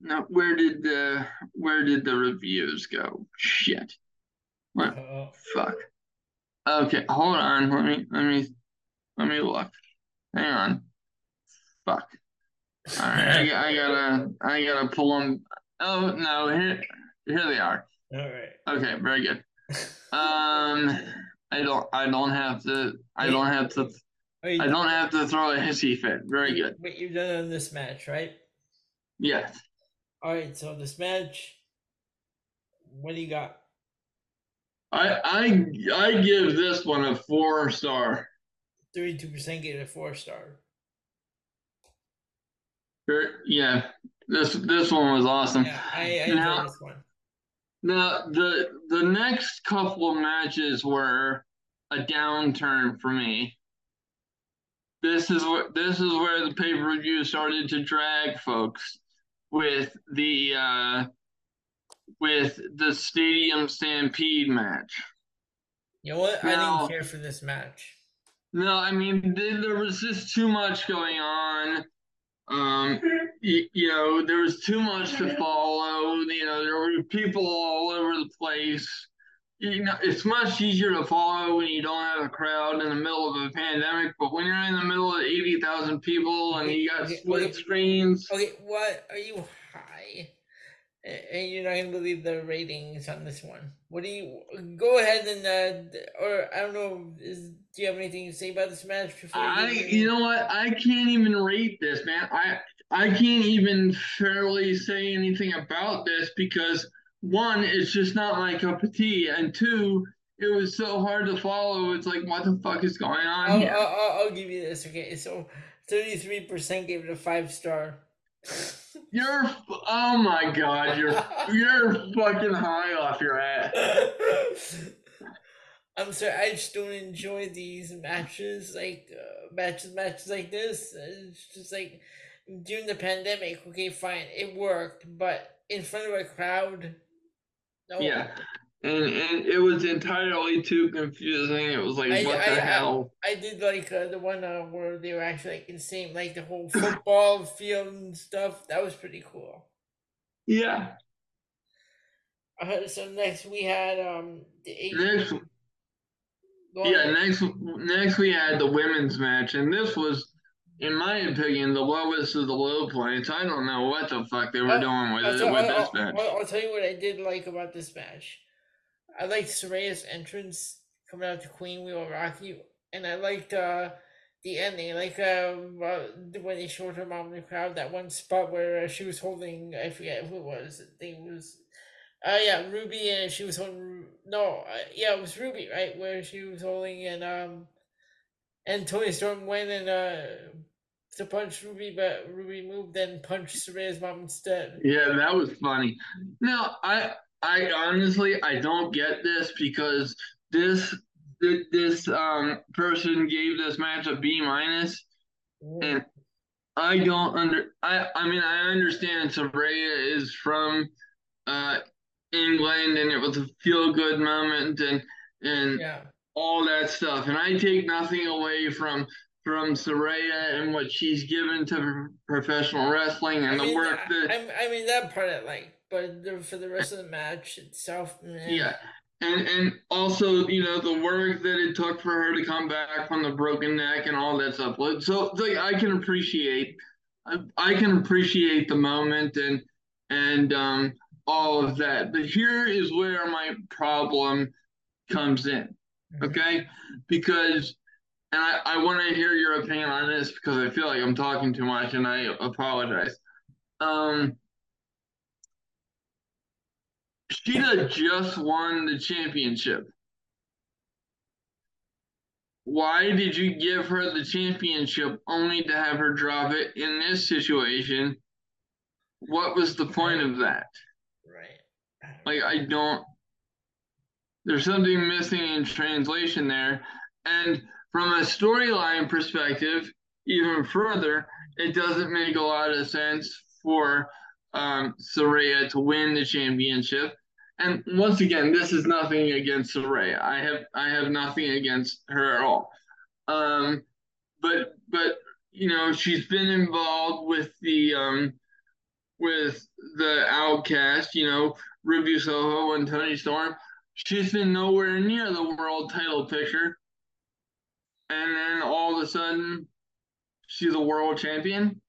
now where did the where did the reviews go? Shit. What? Uh-oh. Fuck. Okay, hold on. Let me let me let me look. Hang on. Fuck. All right, I, I gotta I gotta pull them. Oh no, here here they are. All right. Okay, very good. Um, I don't I don't have to I don't have to I don't have to throw a hissy fit. Very good. Wait, you've done on this match, right? Yes. All right. So this match, what do you got? I I I give this one a four star. Thirty-two percent gave it a four star. Yeah, this this one was awesome. Yeah, I, I Now- enjoyed this one. Now the the next couple of matches were a downturn for me. This is what this is where the pay per view started to drag folks with the uh, with the Stadium Stampede match. You know what? Now, I didn't care for this match. No, I mean there was just too much going on. Um, you, you, know, there was too much to follow. You know, there were people all over the place. You know, it's much easier to follow when you don't have a crowd in the middle of a pandemic. But when you're in the middle of eighty thousand people and you got okay, split okay, screens. Okay, what are you high? And you're not gonna believe the ratings on this one. What do you go ahead and uh, or I don't know? Is do you have anything to say about this match? I you know what I can't even rate this man. I I can't even fairly say anything about this because one, it's just not my cup of tea, and two, it was so hard to follow. It's like, what the fuck is going on I'll, here? I'll, I'll give you this. Okay, so thirty three percent gave it a five star. You're oh my god, you're you're fucking high off your ass. I'm sorry, I just don't enjoy these matches, like uh, matches, matches like this. It's just like during the pandemic. Okay, fine, it worked, but in front of a crowd, no. Yeah, and and it was entirely too confusing. It was like, I, what I, the I, hell? I, did like uh, the one uh, where they were actually like insane, like the whole football field and stuff. That was pretty cool. Yeah. Uh, so next we had um the eight. Next, yeah, next next we had the women's match, and this was, in my opinion, the lowest of the low points. I don't know what the fuck they were uh, doing with, it, with this match. I'll, I'll tell you what I did like about this match. I liked Saraya's entrance coming out to Queen. We Will Rock You, and I liked uh, the ending, like uh, when they showed her mom in the crowd. That one spot where uh, she was holding, I forget who it was. I think it was, uh, yeah, Ruby, and she was holding. No, uh, yeah, it was Ruby, right, where she was holding, and um, and Toni Storm went and uh to punch Ruby, but Ruby moved and punched Saraya's mom instead. Yeah, that was funny. Now I I honestly I don't get this because this this um person gave this match a B minus, and I don't under I I mean I understand Saraya is from uh England and it was a feel good moment and and yeah. all that stuff and I take nothing away from from Saraya and what she's given to professional wrestling and I mean, the work that I, I mean that part I like but the, for the rest of the match itself, man. yeah. And and also, you know, the work that it took for her to come back from the broken neck and all that stuff. So, like, I can appreciate, I, I can appreciate the moment and and um all of that. But here is where my problem comes in. Mm-hmm. Okay, because and I, I want to hear your opinion on this because I feel like I'm talking too much and I apologize. Um, Shida just won the championship. Why did you give her the championship only to have her drop it in this situation? What was the point of that? Right. Like, I don't. There's something missing in translation there. And from a storyline perspective, even further, it doesn't make a lot of sense for um, Saraya to win the championship. And once again, this is nothing against Saraya. I have I have nothing against her at all. Um, but but you know she's been involved with the um, with the Outcast. You know Ruby Soho and Toni Storm. She's been nowhere near the world title picture. And then all of a sudden, she's a world champion.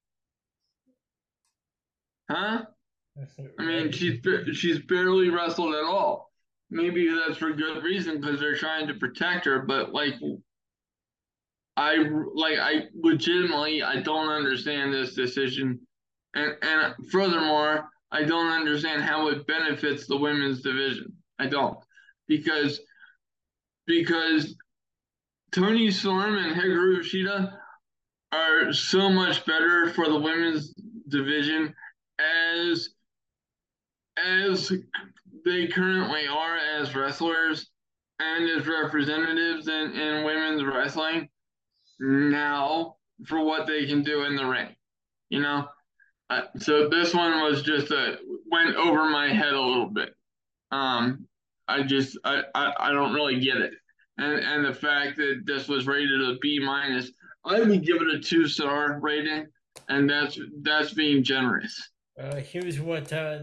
Huh? I mean, she's she's barely wrestled at all. Maybe that's for good reason because they're trying to protect her. But like, I like I legitimately I don't understand this decision, and and furthermore, I don't understand how it benefits the women's division. I don't because because Toni Storm and Hikaru Shida are so much better for the women's division as as they currently are as wrestlers and as representatives in, in women's wrestling now for what they can do in the ring. You know, uh, so this one was just a went over my head a little bit. Um, I just I, I, I don't really get it, and and the fact that this was rated a B minus, I would give it a two star rating, and that's that's being generous. Uh, here's what uh,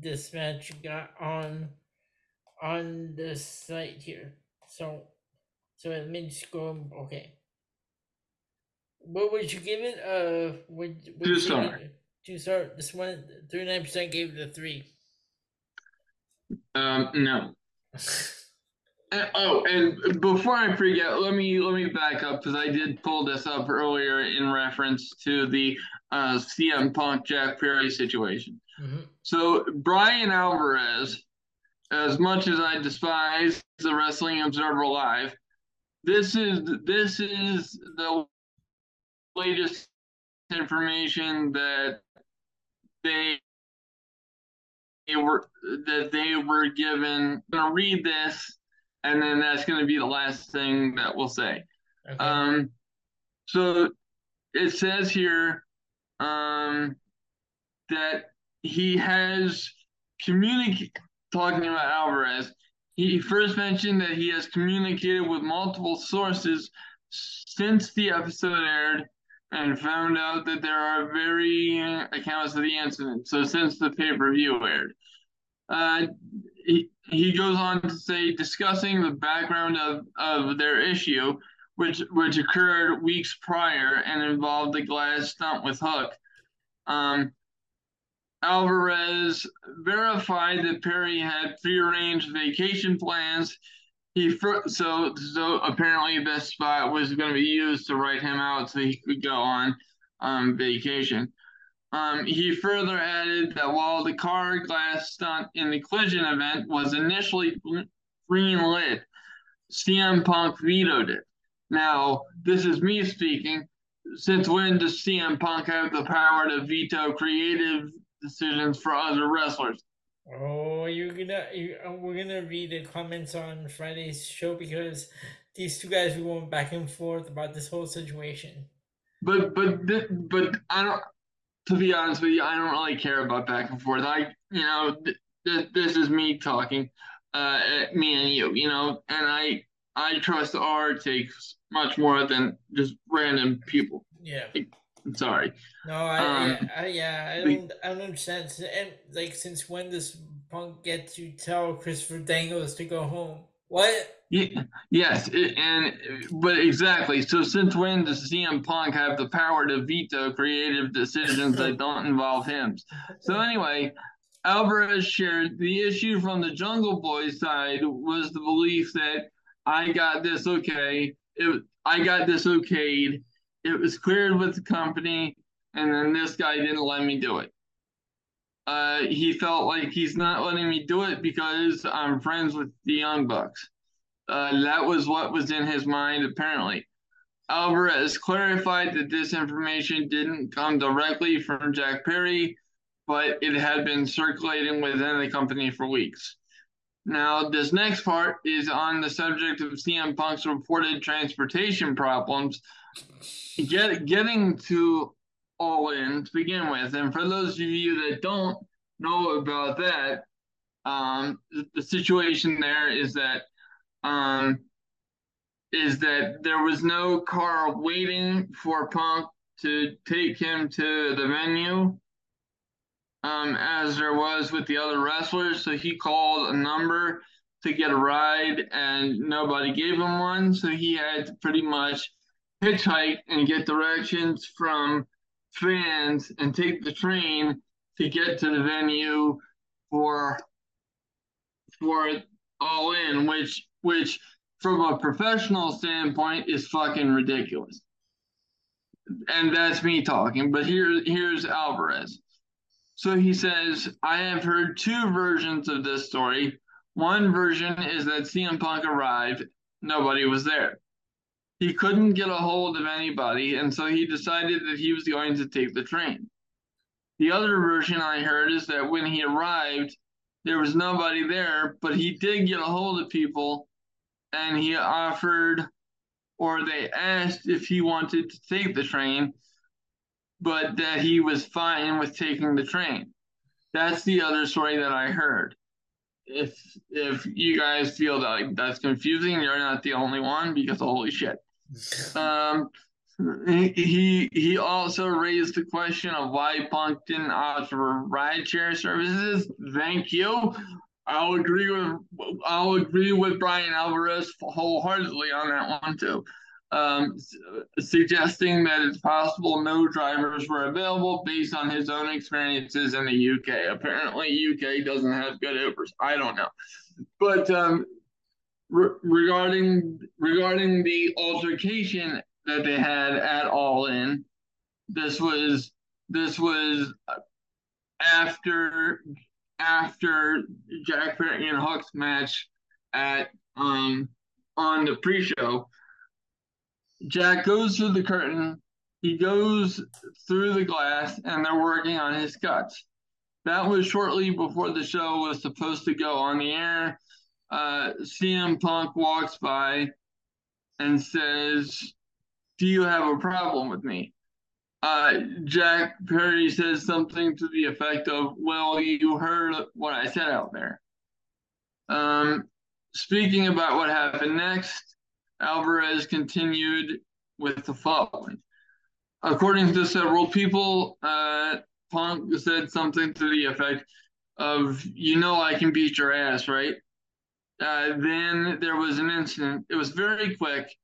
this match got on on the site here. So so it made score okay. What would you give it? Uh, would, would two star. Two star. This one, thirty nine percent gave it a three. Um, no. and, oh, and before I forget, let me let me back up because I did pull this up earlier in reference to the uh, CM Punk Jack Perry situation. Mm-hmm. So Bryan Alvarez, as much as I despise the Wrestling Observer Live, this is this is the latest information that they they were that they were given. I'm gonna read this, and then that's gonna be the last thing that we'll say. Okay. Um, so it says here um, that he has communicated. Talking about Alvarez, he first mentioned that he has communicated with multiple sources since the episode aired and found out that there are varying accounts of the incident. So since the pay per view aired, uh, he, he goes on to say discussing the background of, of their issue, which which occurred weeks prior and involved the glass stunt with Hook. Um, Alvarez verified that Perry had prearranged vacation plans he so so apparently this spot was going to be used to write him out so he could go on um, vacation. Um, he further added that while the car glass stunt in the collision event was initially green lit, CM Punk vetoed it. Now, this is me speaking. Since when does CM Punk have the power to veto creative decisions for other wrestlers? Oh, you're gonna you, uh, we're gonna read the comments on Friday's show because these two guys were going back and forth about this whole situation. But but but I don't. To be honest with you, I don't really care about back and forth. I you know th- this is me talking, uh, me and you, you know, and I I trust our takes much more than just random people. Yeah. I'm sorry. No, I, um, yeah, I, yeah, I don't, I don't understand. And like, since when does Punk get to tell Christopher Daniels to go home? What? Yeah, yes, and but exactly. So since when does CM Punk have the power to veto creative decisions that don't involve him? So anyway, Alvarez shared the issue from the Jungle Boy side was the belief that I got this okay. It, I got this okayed it was cleared with the company, and then this guy didn't let me do it. Uh, he felt like he's not letting me do it because I'm friends with the Young Bucks. Uh, that was what was in his mind, apparently. Alvarez clarified that this information didn't come directly from Jack Perry, but it had been circulating within the company for weeks. Now, this next part is on the subject of CM Punk's reported transportation problems get getting to all in to begin with, and for those of you that don't know about that, um, the, situation there is that um, is that there was no car waiting for Punk to take him to the venue, um, as there was with the other wrestlers. So he called a number to get a ride, and nobody gave him one. So he had to pretty much hitchhike and get directions from fans and take the train to get to the venue for for all in, which which from a professional standpoint is fucking ridiculous. And that's me talking, but here here's Alvarez. So he says, I have heard two versions of this story. One version is that CM Punk arrived, nobody was there he couldn't get a hold of anybody, and so he decided that he was going to take the train. The other version I heard is that when he arrived, there was nobody there, but he did get a hold of people and he offered or they asked if he wanted to take the train, but that he was fine with taking the train. That's the other story that I heard. If if you guys feel that like, that's confusing, you're not the only one because holy shit. Um, he he also raised the question of why Punk didn't offer rideshare services. Thank you. I'll agree with I'll agree with Bryan Alvarez wholeheartedly on that one too. Um, suggesting that it's possible no drivers were available based on his own experiences in the UK. Apparently, UK doesn't have good Ubers. I don't know, but um, re- regarding regarding the altercation that they had at All In, this was this was after after Jack Perry and Hook's match at um on the pre-show. Jack goes through the curtain, he goes through the glass, and they're working on his guts. That was shortly before the show was supposed to go on the air. Uh, CM Punk walks by and says, Do you have a problem with me? Uh, Jack Perry says something to the effect of, Well, you heard what I said out there. Um, speaking about what happened next, Alvarez continued with the following. According to several people, uh, Punk said something to the effect of, You know, I can beat your ass, right? Uh, then there was an incident. It was very quick.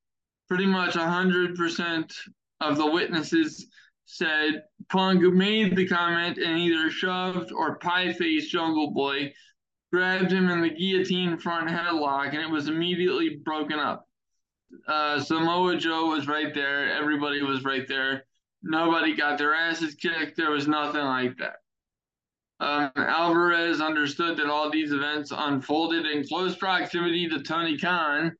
Pretty much 100% of the witnesses said Punk made the comment and either shoved or pie faced Jungle Boy, grabbed him in the guillotine front headlock, and it was immediately broken up. Uh, Samoa Joe was right there. Everybody was right there. Nobody got their asses kicked. There was nothing like that. Um, Alvarez understood that all these events unfolded in close proximity to Tony Khan,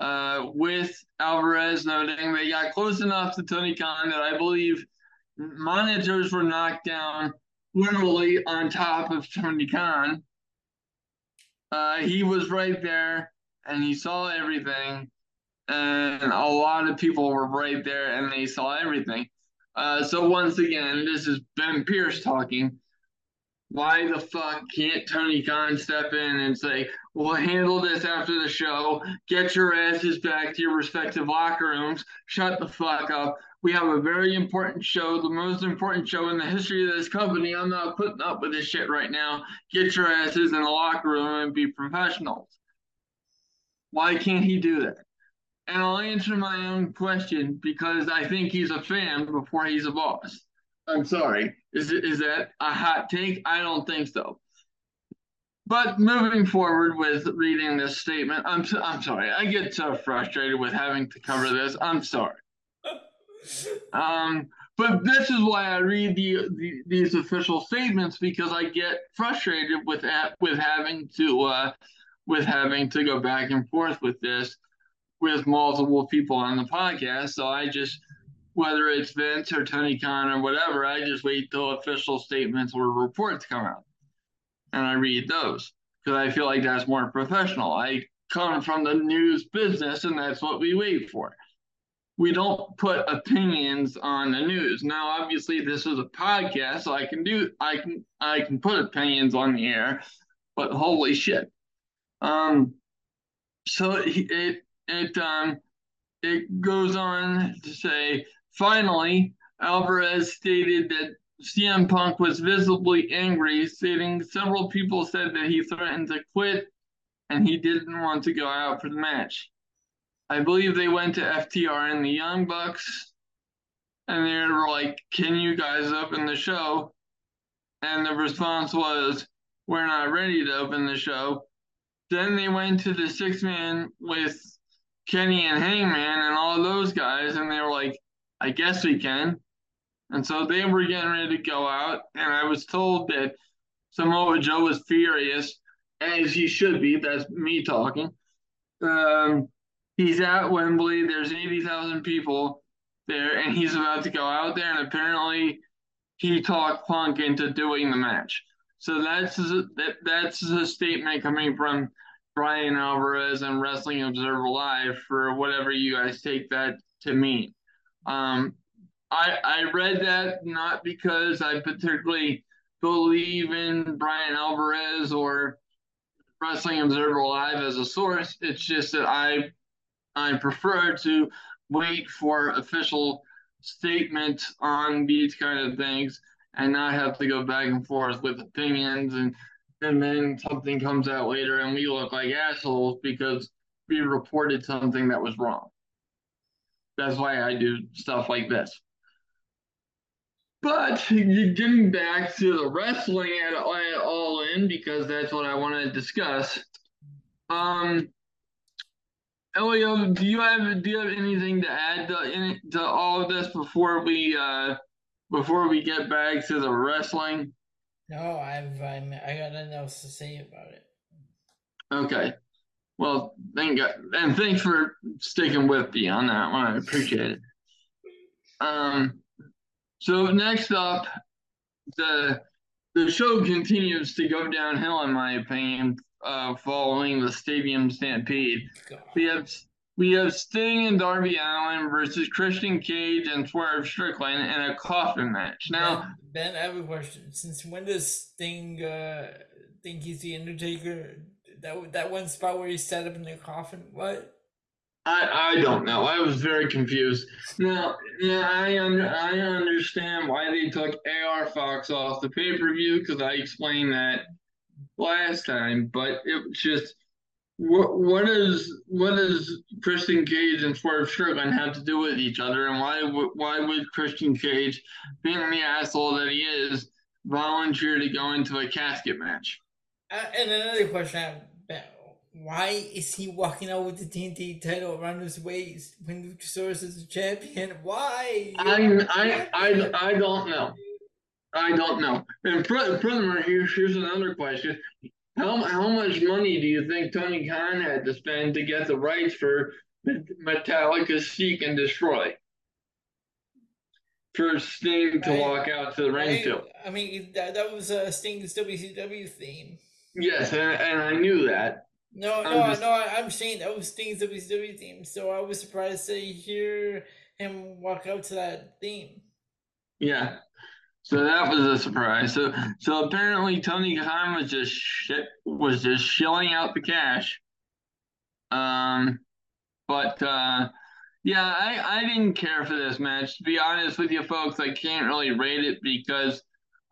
uh, with Alvarez noting they got close enough to Tony Khan that I believe monitors were knocked down literally on top of Tony Khan. Uh, he was right there and he saw everything, and a lot of people were right there and they saw everything. Uh, so, once again, this is Ben Pierce talking why the fuck can't Tony Khan step in and say, we'll handle this after the show, get your asses back to your respective locker rooms, shut the fuck up. We have a very important show, the most important show in the history of this company. I'm not putting up with this shit right now. Get your asses in the locker room and be professionals. Why can't he do that? And I'll answer my own question because I think he's a fan before he's a boss. I'm sorry. Is is that a hot take? I don't think so. But moving forward with reading this statement, I'm I'm sorry. I get so frustrated with having to cover this. I'm sorry. Um, but this is why I read the, the these official statements because I get frustrated with with having to uh, with having to go back and forth with this with multiple people on the podcast. So I just whether it's Vince or Tony Khan or whatever, I just wait till official statements or reports come out. And I read those because I feel like that's more professional. I come from the news business and that's what we wait for. We don't put opinions on the news. Now, obviously, this is a podcast, so I can do I can I can put opinions on the air, but holy shit. Um so it it, um it goes on to say Finally, Alvarez stated that CM Punk was visibly angry, stating several people said that he threatened to quit and he didn't want to go out for the match. I believe they went to FTR and the Young Bucks and they were like, Can you guys open the show? And the response was, We're not ready to open the show. Then they went to the six man with Kenny and Hangman and all those guys, and they were like, I guess we can. And so they were getting ready to go out, and I was told that Samoa Joe was furious, as he should be. That's me talking. Um, he's at Wembley. There's 80,000 people there, and he's about to go out there, and apparently he talked Punk into doing the match. So that's that that's a statement coming from Bryan Alvarez and Wrestling Observer Live for whatever you guys take that to mean. Um, I I read that not because I particularly believe in Bryan Alvarez or Wrestling Observer Live as a source. It's just that I I prefer to wait for official statements on these kind of things and not have to go back and forth with opinions and and then something comes out later and we look like assholes because we reported something that was wrong. That's why I do stuff like this. But getting back to the wrestling at, at all in because that's what I want to discuss. Um, Elio, do you have do you have anything to add to, in, to all of this before we uh before we get back to the wrestling? No, I've I'm, I got nothing else to say about it. Okay. Well, thank God, and thanks for sticking with me on that one. I appreciate it. Um, so next up, the the show continues to go downhill, in my opinion, uh, following the Stadium Stampede. God. We have we have Sting and Darby Allin versus Christian Cage and Swerve Strickland in a coffin match. Now, Ben, ben I have a question. Since when does Sting uh, think he's the Undertaker? That that one spot where he set up in the coffin. What? I, I don't know. I was very confused. Now, yeah, I under, I understand why they took AR Fox off the pay per view because I explained that last time, but it was just what what is what does Christian Cage and Swerve Strickland have to do with each other, and why why would Christian Cage, being the asshole that he is, volunteer to go into a casket match? Uh, and another question I have why is he walking out with the TNT title around his waist when Luchasaurus is a champion? Why? I I I, I don't know. I don't know. And furthermore, here's here's another question: How how much money do you think Tony Khan had to spend to get the rights for Metallica Seek and Destroy? For Sting to I, walk out to the ring to. I mean, that, that was uh, Sting's WCW theme. Yes, and, and I knew that. No, no, just... no. I'm saying that was Sting's WCW theme, so I was surprised to hear him walk out to that theme. Yeah, so that was a surprise. So, so apparently Tony Khan was just shit, was just shilling out the cash. Um, but uh, yeah, I I didn't care for this match. To be honest with you, folks, I can't really rate it because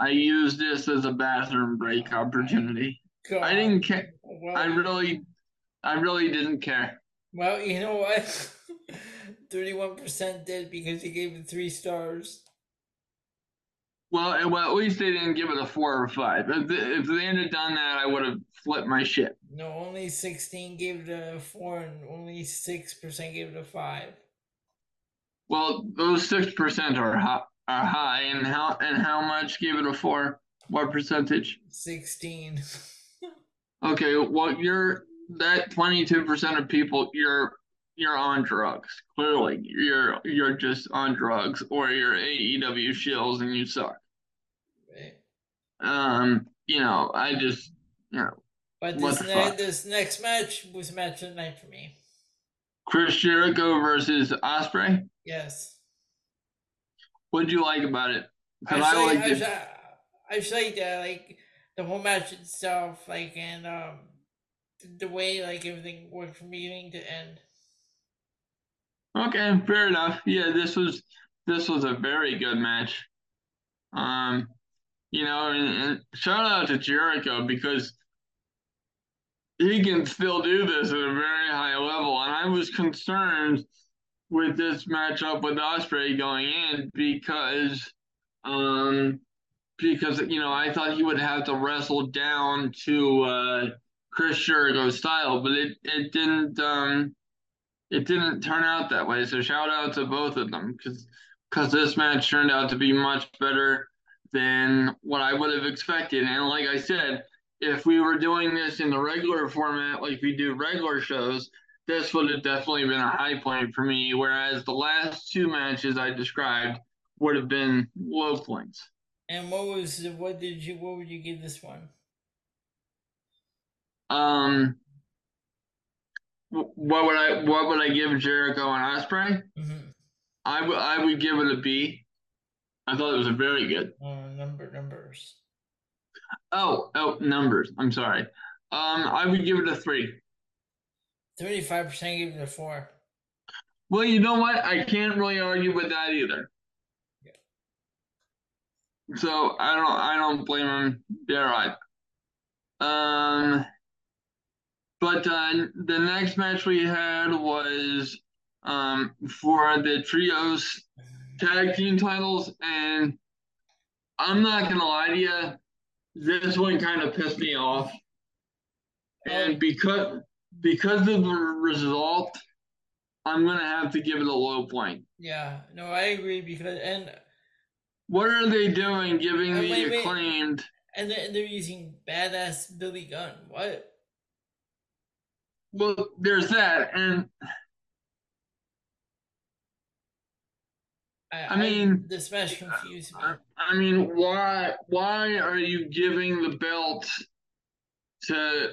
I used this as a bathroom break opportunity. God. I didn't care. Well, I really, I really didn't care. Well, you know what? Thirty-one percent did because he gave it three stars. Well, eh, well, at least they didn't give it a four or five. If they, if they had done that, I would have flipped my shit. No, only sixteen gave it a four, and only six percent gave it a five. Well, those six percent are high, are high, and how and how much gave it a four? What percentage? Sixteen. Okay, well, you're that 22% of people you're you're on drugs. Clearly, you're you're just on drugs, or you're AEW shills and you suck. Right. Um, you know, I just you know. But this ne- this next match was match of the night for me. Chris Jericho versus Ospreay. Yes. What did you like about it? I, I liked I, it. I, I liked uh, like the whole match itself, like and um the way like everything worked from beginning to end. Okay, fair enough. Yeah, this was this was a very good match. Um, you know, and, and shout out to Jericho because he can still do this at a very high level. And I was concerned with this matchup with Ospreay going in because um because you know I thought he would have to wrestle down to uh, Chris Jericho style, but it it didn't um, it didn't turn out that way. So shout out to both of them because because this match turned out to be much better than what I would have expected. And like I said, if we were doing this in the regular format, like we do regular shows, this would have definitely been a high point for me. Whereas the last two matches I described would have been low points. And what was what did you what would you give this one? Um, what would I what would I give Jericho and Ospreay? Mm-hmm. I would I would give it a B. I thought it was a very good. Uh, number numbers. Oh oh numbers. I'm sorry. Um, I would give it a three. Thirty-five percent gave it a four. Well, you know what? I can't really argue with that either. Yeah. So I don't I don't blame him there either. Um, but uh, the next match we had was um for the trios tag team titles, and I'm not gonna lie to you, this one kind of pissed me off, and because because of the result, I'm gonna have to give it a low point. Yeah, no, I agree because and What are they doing giving Uh, the wait, wait. acclaimed? and they're, they're using badass Billy Gunn. What? Well, there's that, and I, I mean, this match confused me. I, I mean, why why are you giving the belt to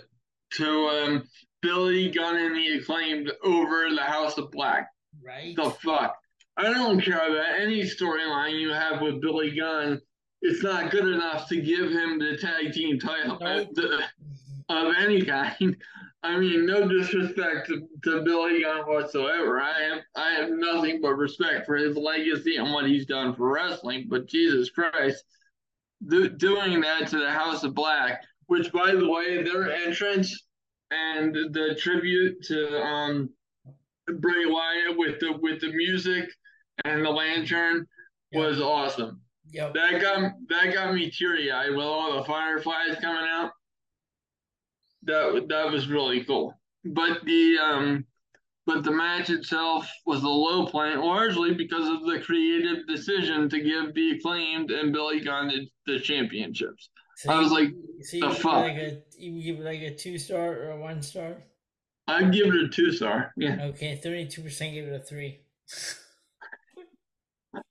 to um Billy Gunn and the acclaimed over the House of Black? Right? The fuck! I don't care about any storyline you have with Billy Gunn. It's not good enough to give him the tag team title Nope. the, of any kind. I mean, no disrespect to, to Billy Gunn whatsoever. I have I have nothing but respect for his legacy and what he's done for wrestling. But Jesus Christ, do, doing that to the House of Black, which by the way, their entrance and the tribute to um Bray Wyatt with the with the music and the lantern was awesome. Yep. That got that got me teary eyed with all the fireflies coming out. That that was really cool. But the um, but the match itself was a low point, largely because of the creative decision to give the acclaimed and Billy Gunn the, the championships. So I was you- like, so you the give fuck? like a you give it like a two star or a one star. I'd give it a two star. Yeah, Okay, thirty two percent gave it a three.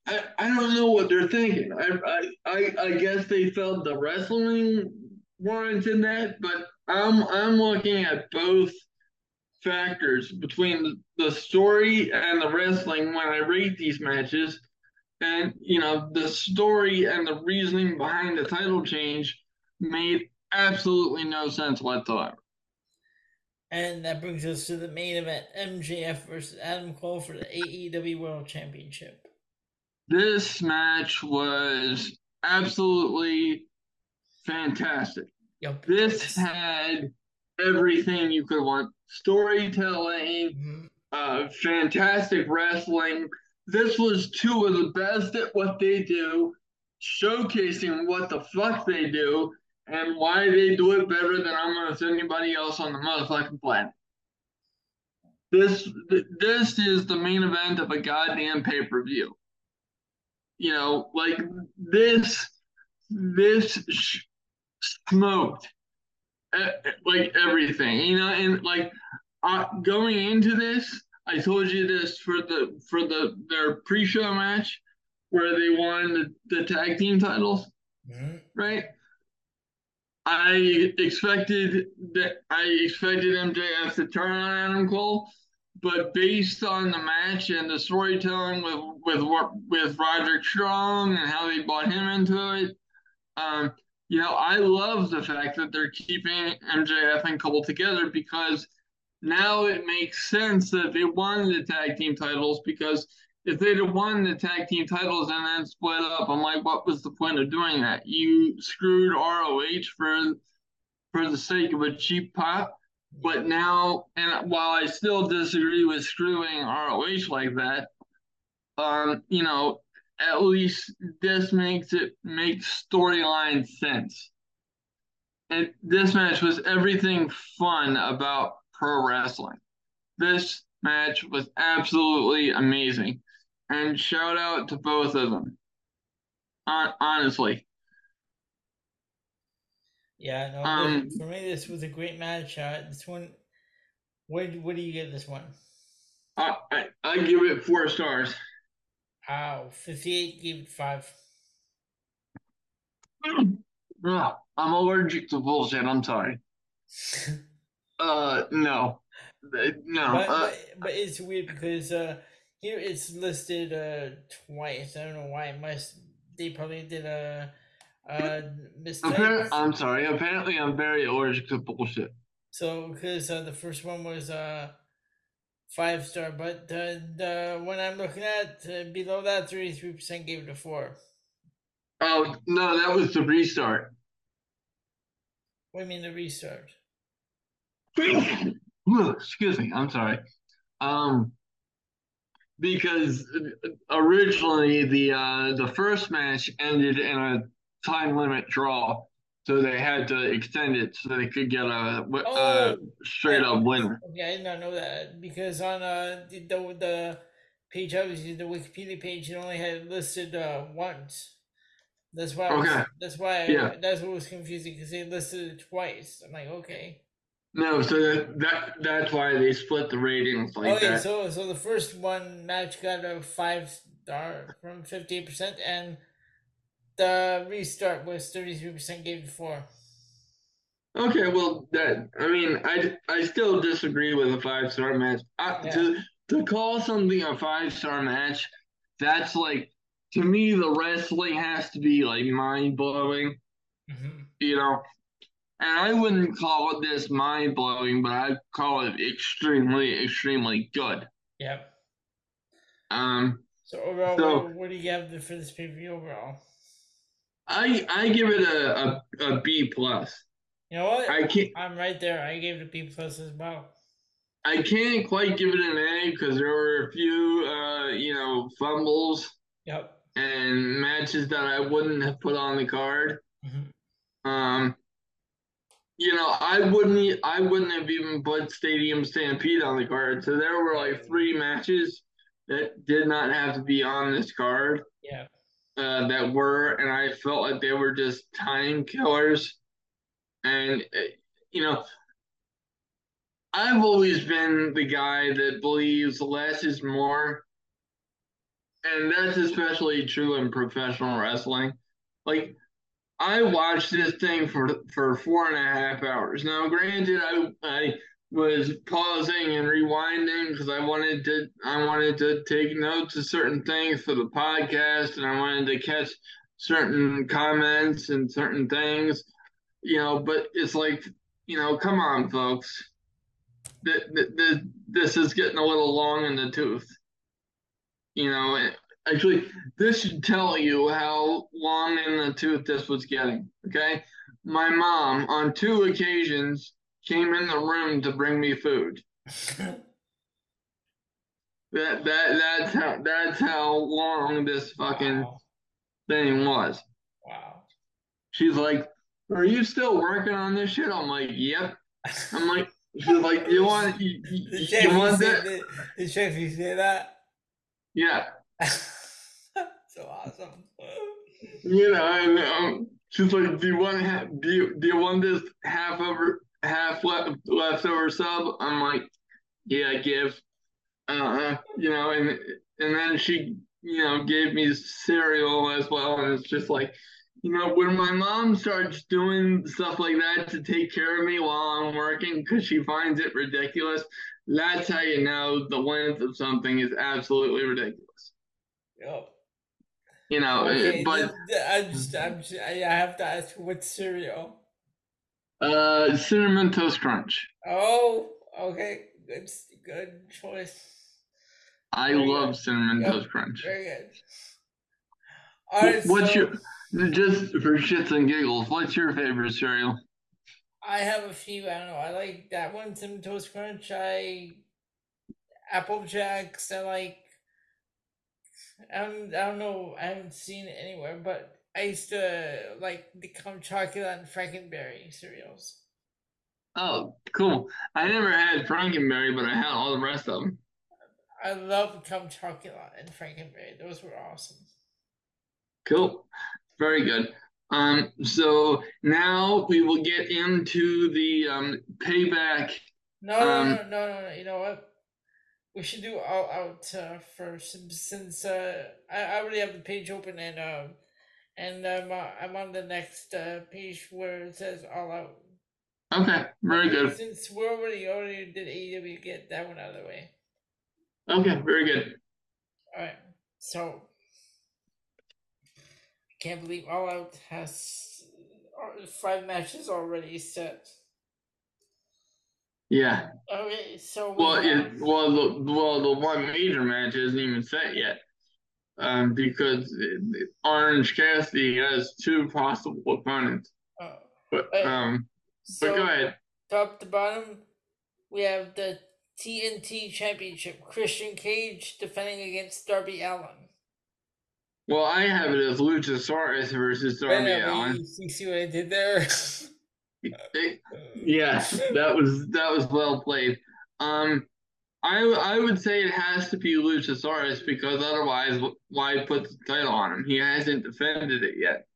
I, I don't know what they're thinking. I, I I guess they felt the wrestling warranted that, but I'm I'm looking at both factors between the story and the wrestling when I rate these matches. And you know, the story and the reasoning behind the title change made absolutely no sense whatsoever. And that brings us to the main event: MJF versus Adam Cole for the AEW World Championship. This match was absolutely fantastic. Yep. This had everything you could want storytelling, Mhm. uh, fantastic wrestling. This was two of the best at what they do, showcasing what the fuck they do and why they do it better than almost anybody else on the motherfucking planet. This th- this is the main event of a goddamn pay per view. You know, like this this sh- smoked e- like everything, you know, and like uh, going into this, I told you this for the for the their pre-show match where they won the, the tag team titles, Mhm. right? I expected that I expected MJF to turn on Adam Cole, but based on the match and the storytelling with with with Roderick Strong and how they brought him into it, um, you know, I love the fact that they're keeping MJF and Cole together because now it makes sense that they won the tag team titles because if they'd have won the tag team titles and then split up, I'm like, what was the point of doing that? You screwed ROH for for the sake of a cheap pop. But now, and while I still disagree with screwing ROH like that, um, you know, at least this makes it make storyline sense. And this match was everything fun about pro wrestling. This match was absolutely amazing. And shout out to both of them. Honestly. Yeah, no. Um, for me, this was a great match. Uh, this one, what what do you give this one? I, I, I give it four stars. Wow, fifty eight gave it five. Ugh, I'm allergic to bullshit. I'm sorry. Uh, no, Uh, no. But, Uh, but but it's weird because uh here it's listed uh twice. I don't know why. It must they probably did a uh mistake. appar- I'm sorry. Apparently, I'm very allergic to bullshit. So because uh, the first one was uh five star, but the the one I'm looking at uh, below that thirty three percent gave it a four. Oh no, that was the restart. What do you mean the restart? Excuse me. I'm sorry. Um, because originally the uh the first match ended in a time limit draw, so they had to extend it so they could get a, wi- a Oh, straight up winner. Yeah, I did not know that because on uh the the, the page using, the Wikipedia page, it only had listed uh once. That's why. Was, Okay. That's why. I, Yeah. That's what was confusing because they listed it twice. I'm like, okay. No, so that, that that's why they split the ratings like okay, that. so so the first one match got a five star from fifty percent, and the restart was thirty three percent. Gave before. Okay, well, that I mean, I I still disagree with a five star match. I, Yeah. To to call something a five star match, that's like to me the wrestling has to be like mind blowing, Mm-hmm. you know. And I wouldn't call it this mind blowing, but I'd call it extremely, extremely good. Yep. Um, So overall, So- what, what do you give for this pay per view overall? I I give it a a, a B plus. You know what? I can't I'm right there. I gave it a B plus as well. I can't quite give it an A because there were a few uh you know fumbles Yep. and matches that I wouldn't have put on the card. Mm-hmm. Um, you know, I wouldn't I wouldn't have even put Stadium Stampede on the card. So there were like three matches that did not have to be on this card Yeah. Uh, that were, and I felt like they were just time killers. And uh, you know, I've always been the guy that believes less is more. And that's especially true in professional wrestling. Like, I watched this thing for for four and a half hours. Now, granted, I I was pausing and rewinding because I wanted to I wanted to take notes of certain things for the podcast, and I wanted to catch certain comments and certain things, you know. But it's like, you know, come on, folks. Th- th- th- This is getting a little long in the tooth. You know, eh, actually, this should tell you how long in the tooth this was getting. Okay. My mom, on two occasions, came in the room to bring me food. That that that's how that's how long this fucking wow. thing was. wow. She's like, "Are you still working on this shit?" I'm like, "Yep." I'm like, she's like, "You want you, you, you Chef want say that?" Chef you say that? Yeah. so awesome. You know, and um, she's like, "Do you want to have do you do you want this half over half left leftover sub?" I'm like, "Yeah, give." Uh, you know, and and then she, you know, gave me cereal as well, and it's just like, you know, when my mom starts doing stuff like that to take care of me while I'm working because she finds it ridiculous, that's how you know the length of something is absolutely ridiculous. Yep. You know, Okay, but. I'm just, I'm just, I I have to ask what cereal? Uh, cinnamon toast crunch. Oh, okay, good, good choice. I Very love good. cinnamon Yep. toast crunch. Very good. All right, What's so your just for shits and giggles? What's your favorite cereal? I have a few. I don't know. I like that one, Cinnamon Toast Crunch. I Apple Jacks. I like. I don't, I don't know. I haven't seen it anywhere, but I used to like the Count Chocula and Frankenberry cereals. Oh, cool. I never had Frankenberry, but I had all the rest of them. I love Count Chocula and Frankenberry. Those were awesome. Cool. Very good. Um, so now we will get into the um payback. No, no, Um, no, no, no, no. You know what? We should do all out uh, first, since uh, I, I already have the page open and um, and I'm uh, I'm on the next uh, page where it says All Out. Okay, very good. Since we're already already did AEW, get that one out of the way. Okay, very good. All right, so I can't believe All Out has uh, five matches already set. Yeah. Okay, so we Well, it, well, the well the one major match isn't even set yet, um, because Orange Cassidy has two possible opponents. uh, But um, so but go ahead. top to bottom, we have the TNT Championship. Christian Cage defending against Darby Allin. Well, I have it as Luchasaurus versus Darby. You, you see what I did there? It- Yes, that was that was well played. Um, I I would say it has to be Luchasaurus because otherwise, why put the title on him? He hasn't defended it yet.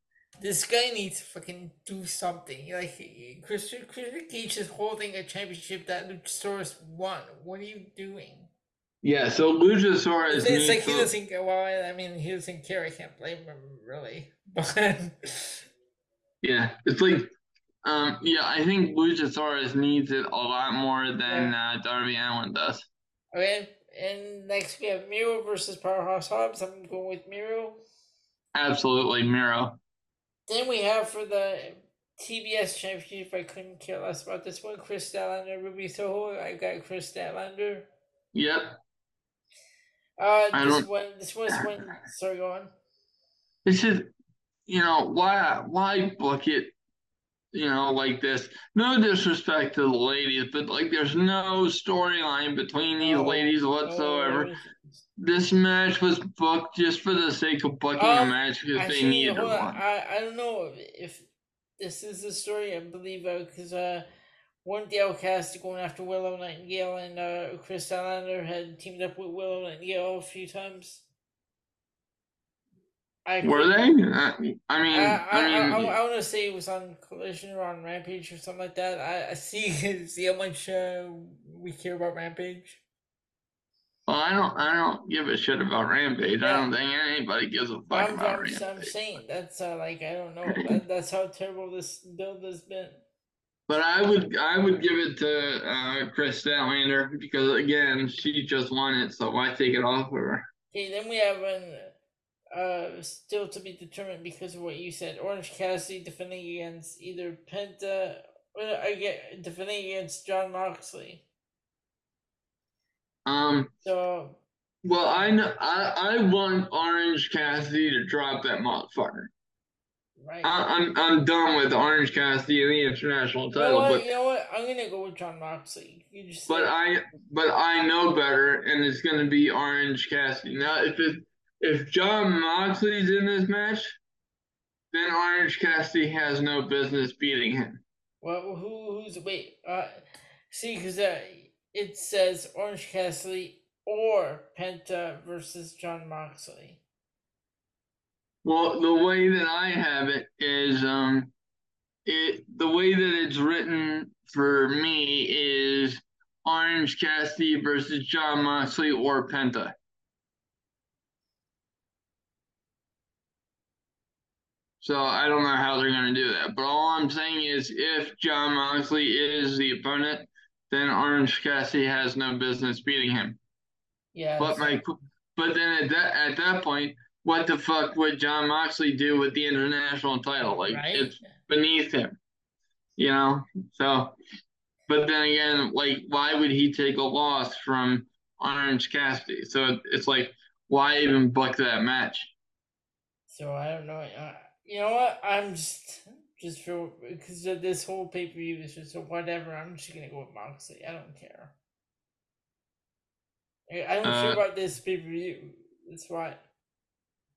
This guy needs to fucking do something. Like Christian Christian Cage is holding a championship that Luchasaurus won. What are you doing? Yeah, so Luchasaurus It's, needs like he doesn't. Well, I mean, he doesn't care. I can't blame him really. But Yeah, it's like, um, yeah, I think Luchasaurus needs it a lot more than uh, Darby Allin does. Okay, and next we have Miro versus Powerhouse Hobbs. I'm going with Miro. Absolutely, Miro. Then we have for the TBS championship. I couldn't care less about this one. Kris Statlander, Ruby Soho. I got Kris Statlander. Yep. Uh, I this one, this was one. Sorry, go on. It's just, you know, why why book it, you know, like this? No disrespect to the ladies, but like, there's no storyline between these No, ladies whatsoever. No, This match was booked just for the sake of booking a Um, match because they needed one. I, I don't know if this is the story. I believe because uh, one the Outcast going after Willow Nightingale and uh, Kris Statlander had teamed up with Willow Nightingale a few times. I Were they? I mean, I, I, I mean, I, I, want to say it was on Collision or on Rampage or something like that. I, I see see how much uh, we care about Rampage. Well, I don't. I don't give a shit about Rampage. I don't think anybody gives a fuck I'm, about I'm, Rampage. I'm saying that's uh, like I don't know. That, that's how terrible this build has been. But I would. I would give it to uh, Kris Statlander because again, she just won it, so why take it off of her? Okay, then we have an uh still to be determined because of what you said. Orange Cassidy defending against either Penta or I get defending against John Moxley. Um. So Well, I know. I I want Orange Cassidy to drop that motherfucker. right. I, I'm I'm done with Orange Cassidy and the international you know title, what? but You know what? I'm gonna go with John Moxley. You just but I but I know better, and it's gonna be Orange Cassidy. Now, if it if John Moxley's in this match, then Orange Cassidy has no business beating him. well, who who's wait? Uh, see, because uh, it says Orange Cassidy or Penta versus John Moxley. Well, the way that I have it is um it the way that it's written for me is Orange Cassidy versus John Moxley or Penta. So I don't know how they're gonna do that. But all I'm saying is if John Moxley is the opponent, then Orange Cassidy has no business beating him. Yeah. But my, but then at that at that point, what the fuck would John Moxley do with the international title? Like right? it's beneath him, you know. So, but then again, like why would he take a loss from Orange Cassidy? So it's like why even book that match? So I don't know. Uh, you know what? I'm just just for because this whole pay per view is just so whatever. I'm just gonna go with Moxley. I don't care. I don't care Uh, about this pay per view. That's why.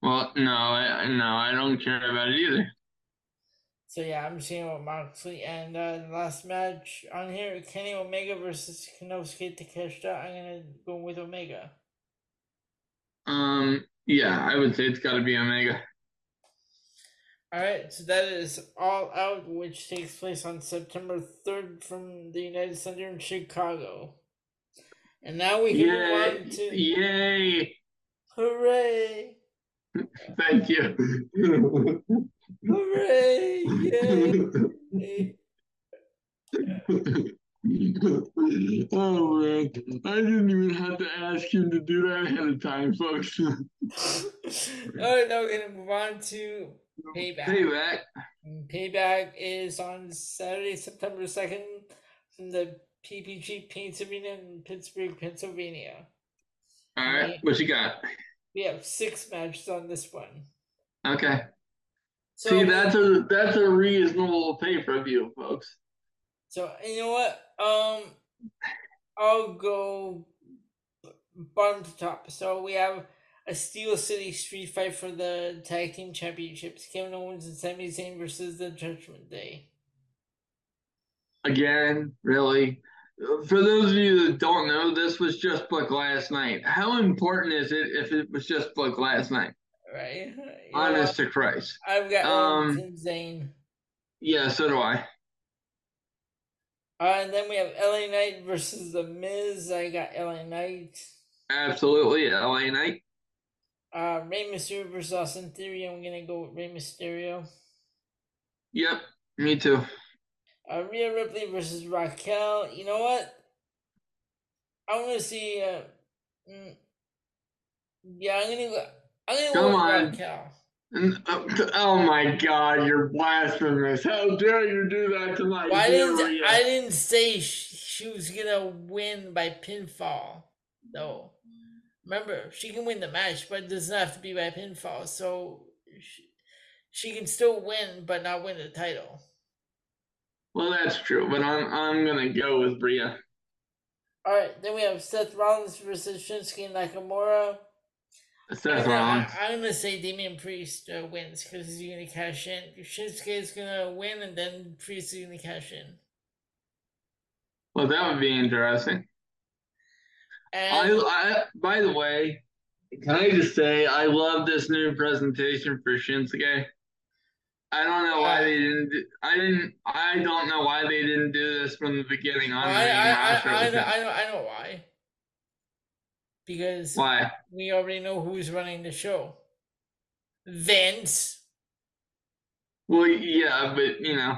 Well, no, I no, I don't care about it either. So yeah, I'm just going with Moxley. And uh, the last match on here, Kenny Omega versus Konosuke Takeshita. I'm gonna go with Omega. Um, yeah, I would say it's got to be Omega. All right, so that is All Out, which takes place on September 3rd from the United Center in Chicago. And now we can move on to Yay! hooray! Thank you. Hooray! Yay! oh man, I didn't even have to ask him to do that ahead of time, folks. All right, now we're gonna move on to payback. Payback. Payback is on Saturday, September second, from the PPG Paints Arena in Pittsburgh, Pennsylvania. All right, what you got? We have six matches on this one. Okay. So, See, that's a that's a reasonable pay per view, folks. So you know what? Um, I'll go bottom to top. So we have a Steel City street fight for the tag team championships. Kevin Owens and Sami Zayn versus the Judgment Day. Again, really. For those of you that don't know, this was just booked last night. How important is it if it was just booked last night? Right. You Honest to Christ. I've got Um, Owens and Zayn. Yeah, so do I. Uh, and then we have LA Knight versus The Miz. I got LA Knight. Absolutely, LA Knight. Uh, Rey Mysterio versus Austin Theory. I'm gonna go with Rey Mysterio. Yep, me too. Uh, Rhea Ripley versus Raquel. You know what? I'm gonna see. Uh, mm, yeah, I'm gonna go. I'm gonna Come go with on. Raquel. Uh, oh my God, you're blasphemous! How dare you do that to my Well, I didn't. I didn't say she, she was gonna win by pinfall, though. Remember, she can win the match, but it doesn't have to be by pinfall. So she, she can still win, but not win the title. Well, that's true, but I'm I'm gonna go with Bria. All right, then we have Seth Rollins versus Shinsuke Nakamura. Seth Rollins. I, am gonna say Damian Priest uh, wins because he's gonna cash in. Shinsuke is gonna win, and then Priest is gonna cash in. Well, that would be interesting. I, And I, by the way, can I just say I love this new presentation for Shinsuke. I don't know why they didn't. Do, I didn't. I don't know why they didn't do this from the beginning on I, I, I. I, know, I know, I know why. Because Why? we already know who's running the show. Vince. Well, yeah, but you know,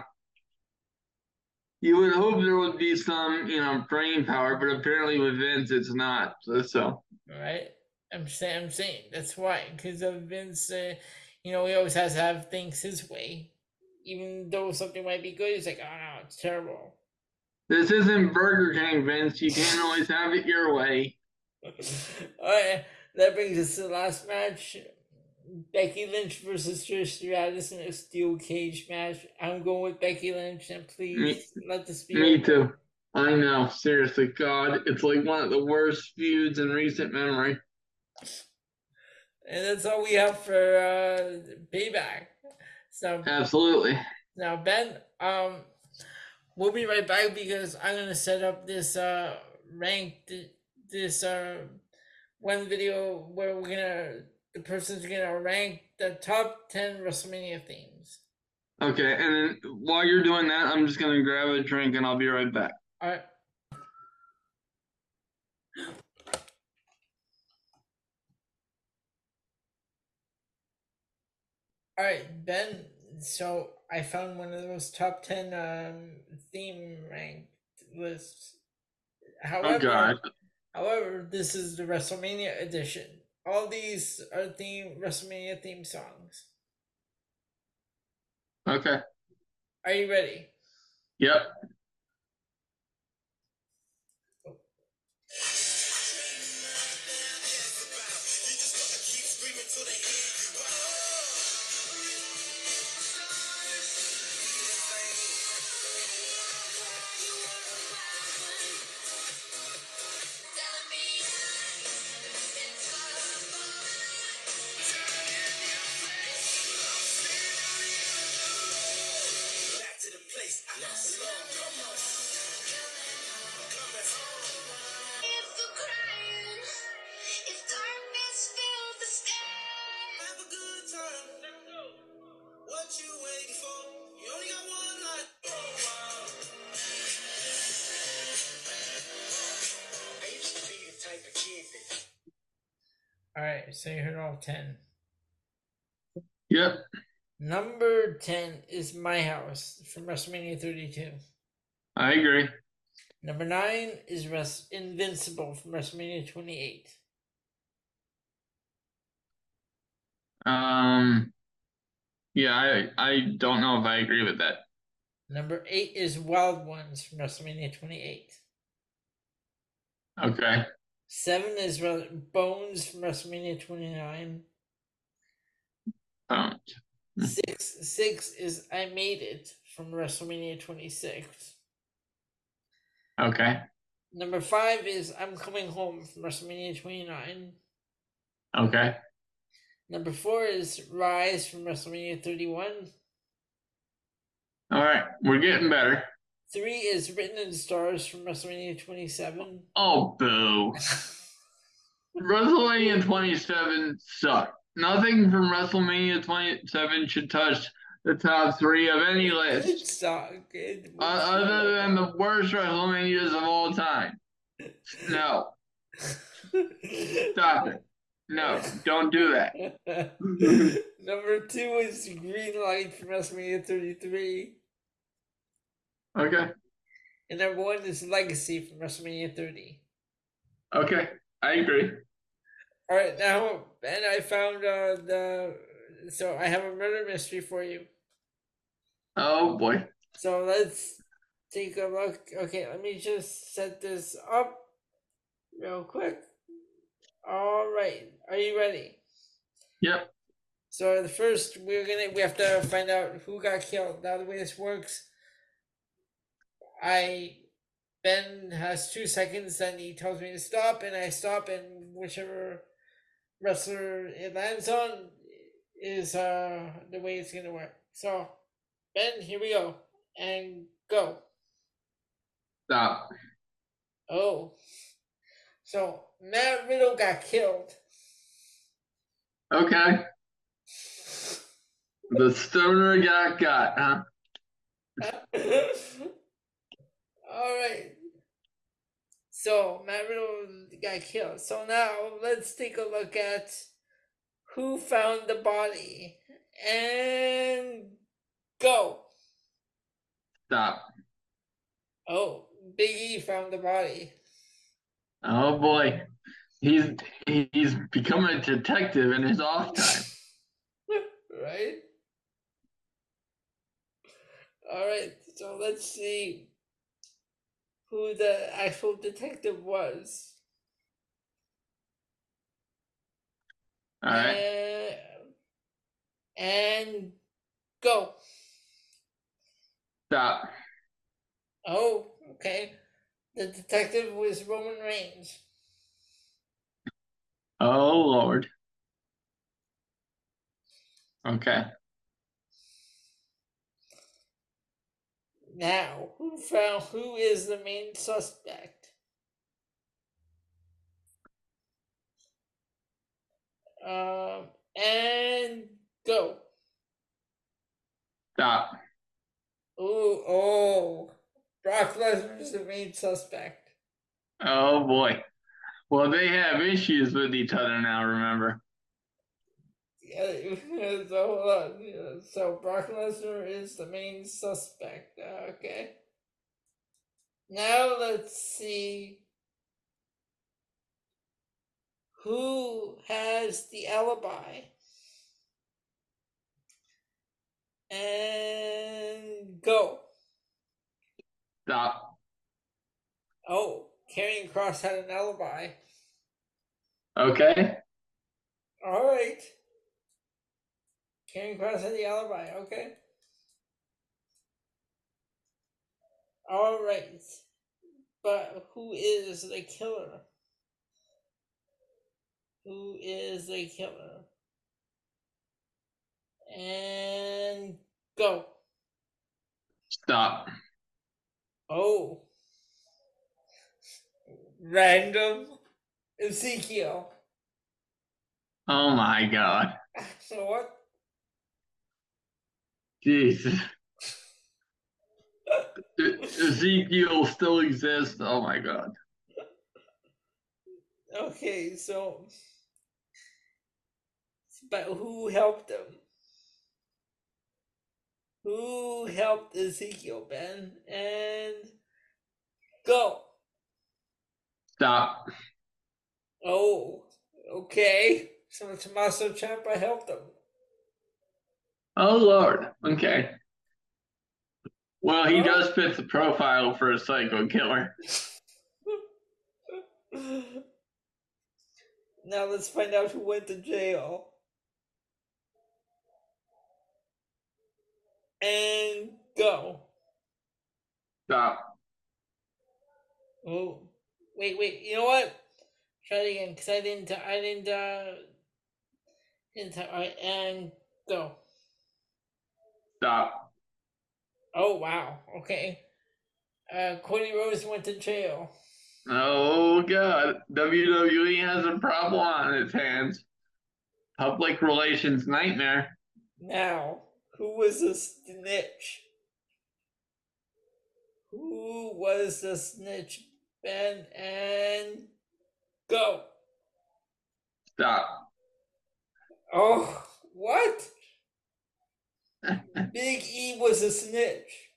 you would hope there would be some, you know, brain power, but apparently with Vince, it's not. So, right? I'm saying, I'm saying that's why, because of Vince. Uh, you know, he always has to have things his way, even though something might be good. He's like, oh no, it's terrible. this isn't Burger King, Vince. You can't always have it your way. All right, that brings us to the last match: Becky Lynch versus Trish Stratus in a steel cage match. I'm going with Becky Lynch, and please Me- let this be. Me over. too. I know, seriously, God, it's like one of the worst feuds in recent memory. And that's all we have for uh, payback. So Absolutely. now Ben, um, we'll be right back because I'm gonna set up this uh rank this uh one video where we're gonna the person's gonna rank the top ten WrestleMania themes. Okay, and then while you're doing that, I'm just gonna grab a drink and I'll be right back. All right. All right, Ben. So I found one of those top ten um, theme ranked lists. However, Oh God. however, this is the WrestleMania edition. All these are theme WrestleMania theme songs. Okay. Are you ready? Yep. All right. So you heard all ten. Yep. Number 10 is My House from WrestleMania 32. I agree. Number 9 is Res- Invincible from WrestleMania 28. Um. Yeah, I I don't know if I agree with that. Number 8 is Wild Ones from WrestleMania 28. Okay. 7 is Re- Bones from WrestleMania 29. Um. Hmm. 6 6 is I Made It from WrestleMania 26. Okay. Number 5 is I'm Coming Home from WrestleMania 29. Okay. Number 4 is Rise from WrestleMania 31. All right. We're getting better. 3 is Written in Stars from WrestleMania 27. Oh, boo. WrestleMania 27 sucked. Nothing from WrestleMania 27 should touch the top three of any list, It sucked. It uh, other than the worst WrestleManias of all time. No, stop it. No, don't do that. Number two is Green Light from WrestleMania 33. Okay. And number one is Legacy from WrestleMania 30. Okay. I agree. All right, now, Ben, I found uh, the. So I have a murder mystery for you. Oh boy. So let's take a look. Okay, let me just set this up real quick. All right, are you ready? Yep. So the first we're gonna we have to find out who got killed. Now the way this works, I Ben has two seconds, then he tells me to stop, and I stop, and whichever wrestler it lands on is uh the way it's gonna work. So Ben, here we go, and go. Stop. Oh, so Matt Riddle got killed. Okay. The stoner got got, huh? All right. So Matt Riddle got killed. So now let's take a look at who found the body and go. Stop. Oh, Big E found the body. Oh boy. He's he's become a detective in his off time. right? All right. So let's see who the actual detective was. All right. Uh, and go. Stop. Oh, okay. The detective was Roman Reigns. Oh Lord. Okay. Now, who found who is the main suspect? Um, and go. Stop. Oh, oh, Brock Lesnar is the main suspect. Oh boy. Well, they have issues with each other now, remember? So hold on. So Brock Lesnar is the main suspect. Okay. Now let's see who has the alibi. And go. Stop. Oh, Karrion Cross had an alibi. Okay. All right. Karrion Cross the alibi. Okay. All right. But who is the killer? Who is the killer? And go. Stop. Oh. Random Ezekiel. Oh my God. So what? Jesus. E- Ezekiel still exists. Oh my God. Okay, so but who helped him? Who helped Ezekiel, Ben? And go. Stop. Oh, okay. So Tommaso Ciampa helped him. Oh Lord. Okay. Well, he does fit the profile for a psycho killer. now let's find out who went to jail. And go. Stop. Oh, wait, wait. You know what? Try it again, cause I didn't. I didn't. Uh, didn't. All right, and go. Stop. Oh wow. Okay. Uh, Cody Rhodes went to jail. Oh God. WWE has a problem on its hands. Public relations nightmare. Now, who was the snitch? Who was the snitch? Ben and go. Stop. Oh, what? Big E was a snitch.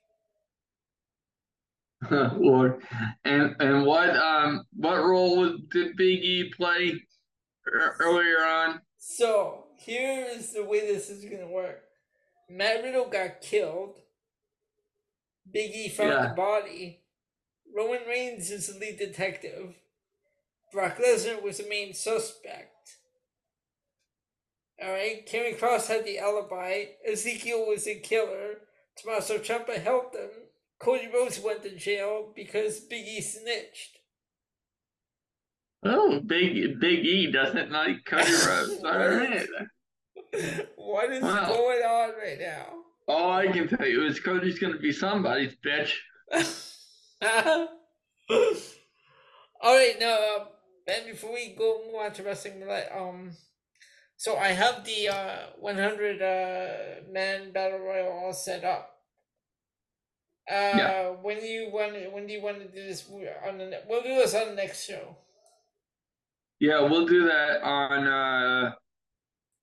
Lord. And and what um what role did Big E play earlier on? So here is the way this is gonna work. Matt Riddle got killed. Big E found Yeah. the body. Roman Reigns is the lead detective. Brock Lesnar was the main suspect. Alright, Karrion Cross had the alibi. Ezekiel was the killer. Tommaso Ciampa helped him. Cody Rhodes went to jail because Big E snitched. Oh, Big Big E doesn't like Cody Rhodes. All right. what is Wow. going on right now? All I can tell you is Cody's gonna be somebody's bitch. All right, now, uh, Ben. Before we go move on to wrestling um, so I have the uh 100 uh man battle royal all set up. Uh, Yeah. when do you want? When do you want to do this on the? We'll do this on the next show. Yeah, we'll do that on uh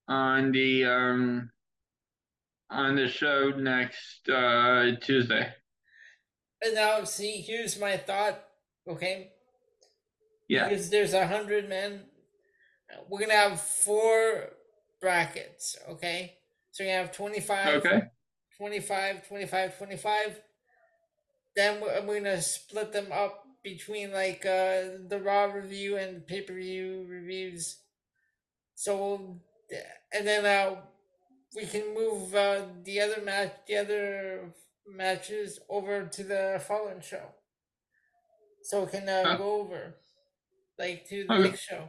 on the um on the show next uh Tuesday. And now, see, here's my thought. Okay, Yeah. because there's a hundred men. We're gonna have four brackets, okay? So you have 25, Okay. 25, 25, 25. Then we're, we're gonna split them up between like uh the raw review and pay per view reviews. So, and then uh we can move uh the other match, the other matches over to the following show. So we can uh, Huh. go over like to the Okay. next show.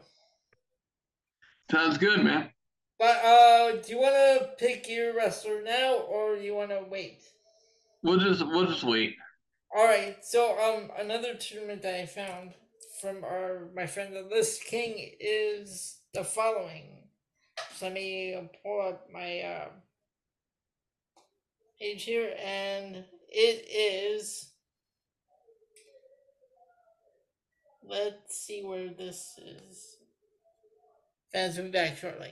Sounds good, man. But uh, do you want to pick your wrestler now, or do you want to wait? We'll just we'll just wait. All right. So um, another tournament that I found from our my friend the List King is the following. So let me pull up my uh, page here, and it is. Let's see where this is. Fans will be back shortly.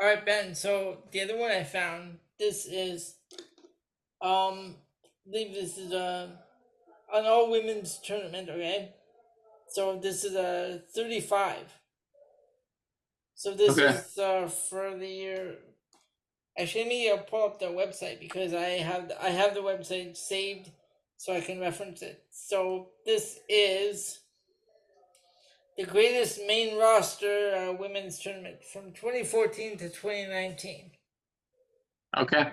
All right, Ben. So the other one I found, this is, um, I believe this is a an all women's tournament. Okay, so this is a thirty-five. So this Okay. is uh, for the year. Actually, let me uh, pull up the website because I have I have the website saved, so I can reference it. So this is the greatest main roster uh, women's tournament from 2014 to 2019. Okay.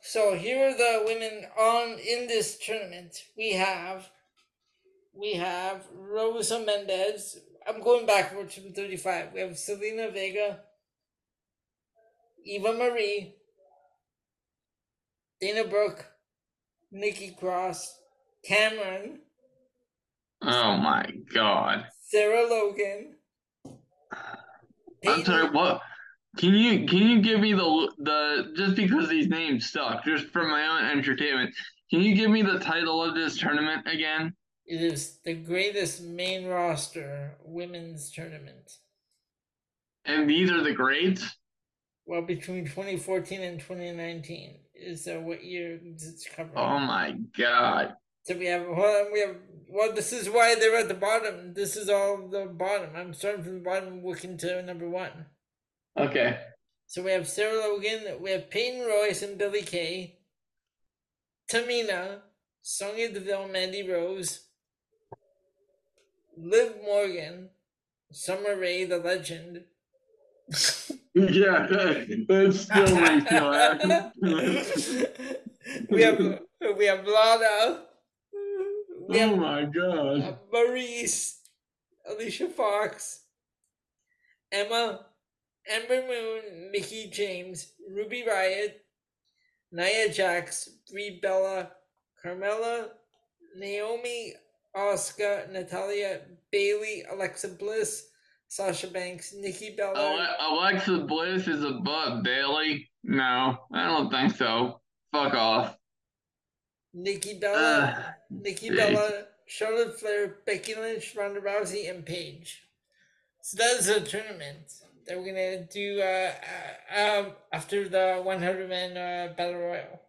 So here are the women on in this tournament. We have we have Rosa Mendes. I'm going backwards from 35. We have Zelina Vega, Eva Marie, Dana Brooke, Nikki Cross, Cameron, Oh my god. Sarah Logan. I'm sorry, what? Can you can you give me the the just because these names suck, just for my own entertainment, can you give me the title of this tournament again? It is the greatest main roster women's tournament. And these are the grades? Well, between 2014 and 2019 is uh, what year it's covering. Oh my god. So we have on, we have well this is why they're at the bottom. This is all the bottom. I'm starting from the bottom working to number one. Okay. So we have Sarah Logan, we have Peyton Royce and Billie Kay, Tamina, Sonya Deville, Mandy Rose, Liv Morgan, Summer Rae the legend. Yeah, that still me laugh. we have we have Lana. We oh my god. uh, Maryse, Alicia Fox, Emma, Ember Moon, Mickie James, Ruby Riott, Nia Jax, Brie Bella, Carmella, Naomi, Asuka, Natalya, Bayley, Alexa Bliss, Sasha Banks, Nikki Bella, Alexa Bliss is above Bayley? No, I don't think so. Fuck off. Nikki Bella, Uh, Nikki. Bella, Charlotte Flair, Becky Lynch, Ronda Rousey, and Paige. So that is a tournament that we're gonna do uh, uh, um, after the 100 man uh, battle royal.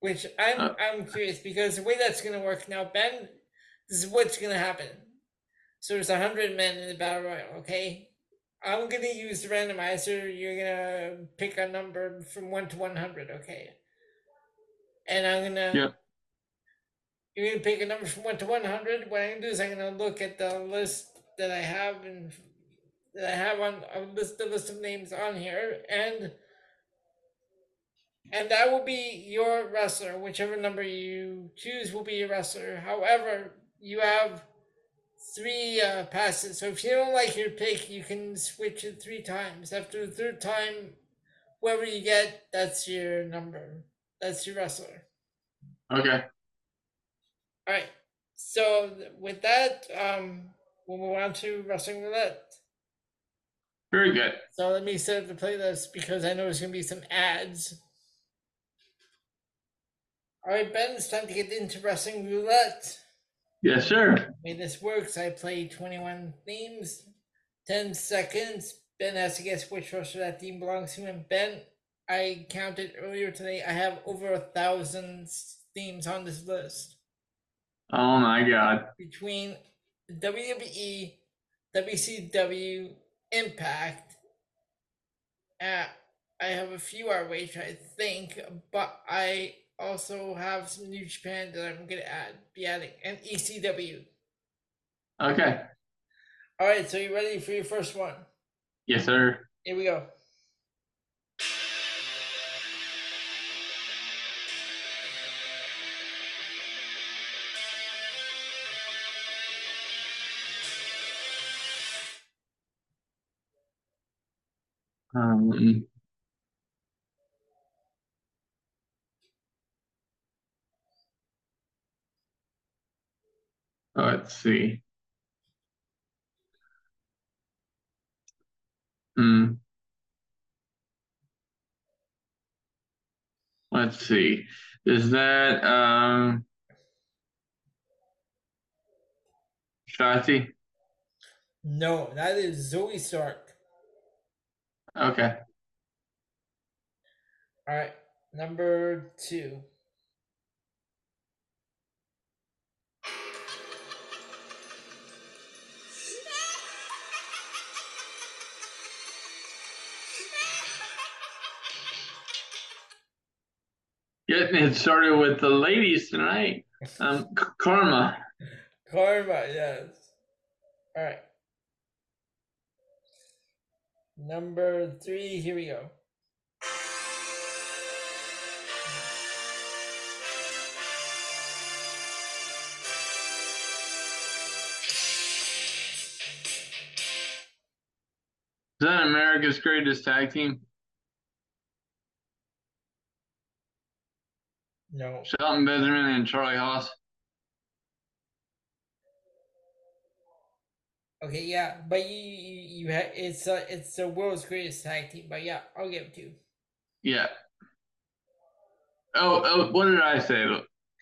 Which I'm Uh. I'm curious because the way that's gonna work now, Ben, this is what's gonna happen. So there's 100 men in the battle royal, okay? I'm gonna use the randomizer. You're gonna pick a number from one to 100, okay? And I'm gonna. Yep. You're gonna pick a number from one to one hundred. What I'm gonna do is I'm gonna look at the list that I have and that I have on a list the list of names on here, and and that will be your wrestler. Whichever number you choose will be your wrestler. However, you have three uh, passes. So if you don't like your pick, you can switch it three times. After the third time, whoever you get, that's your number. That's your wrestler. Okay. All right. So th- with that, um, we'll move on to wrestling roulette. Very good. So let me set up the playlist because I know there's gonna be some ads. All right, Ben, it's time to get into wrestling roulette. Yes, sir. The way this works, I play 21 themes, 10 seconds. Ben has to guess which wrestler that theme belongs to. And Ben, I counted earlier today, I have over a thousand themes on this list. Oh my god. between WWE, WCW, Impact. Uh, I have a few ROH, I think, but I also have some New Japan that I'm gonna add, be adding, and ECW. Okay. All right, so you ready for your first one? Yes, sir. Here we go. Um, let's see. Hmm. Let's see. Is that um Shotzi? No, that is Zoey Stark. Okay. All right, number two. Getting it started with the ladies tonight. Um, Karma. Karma, yes. All right. Number three, here we go. Is that America's Greatest Tag Team? No. Shelton Benjamin and Charlie Haas. Okay, yeah, but you you, you have it's uh, it's the world's greatest tag team, but yeah, I'll give it to you. Yeah. Oh, oh, what did I say?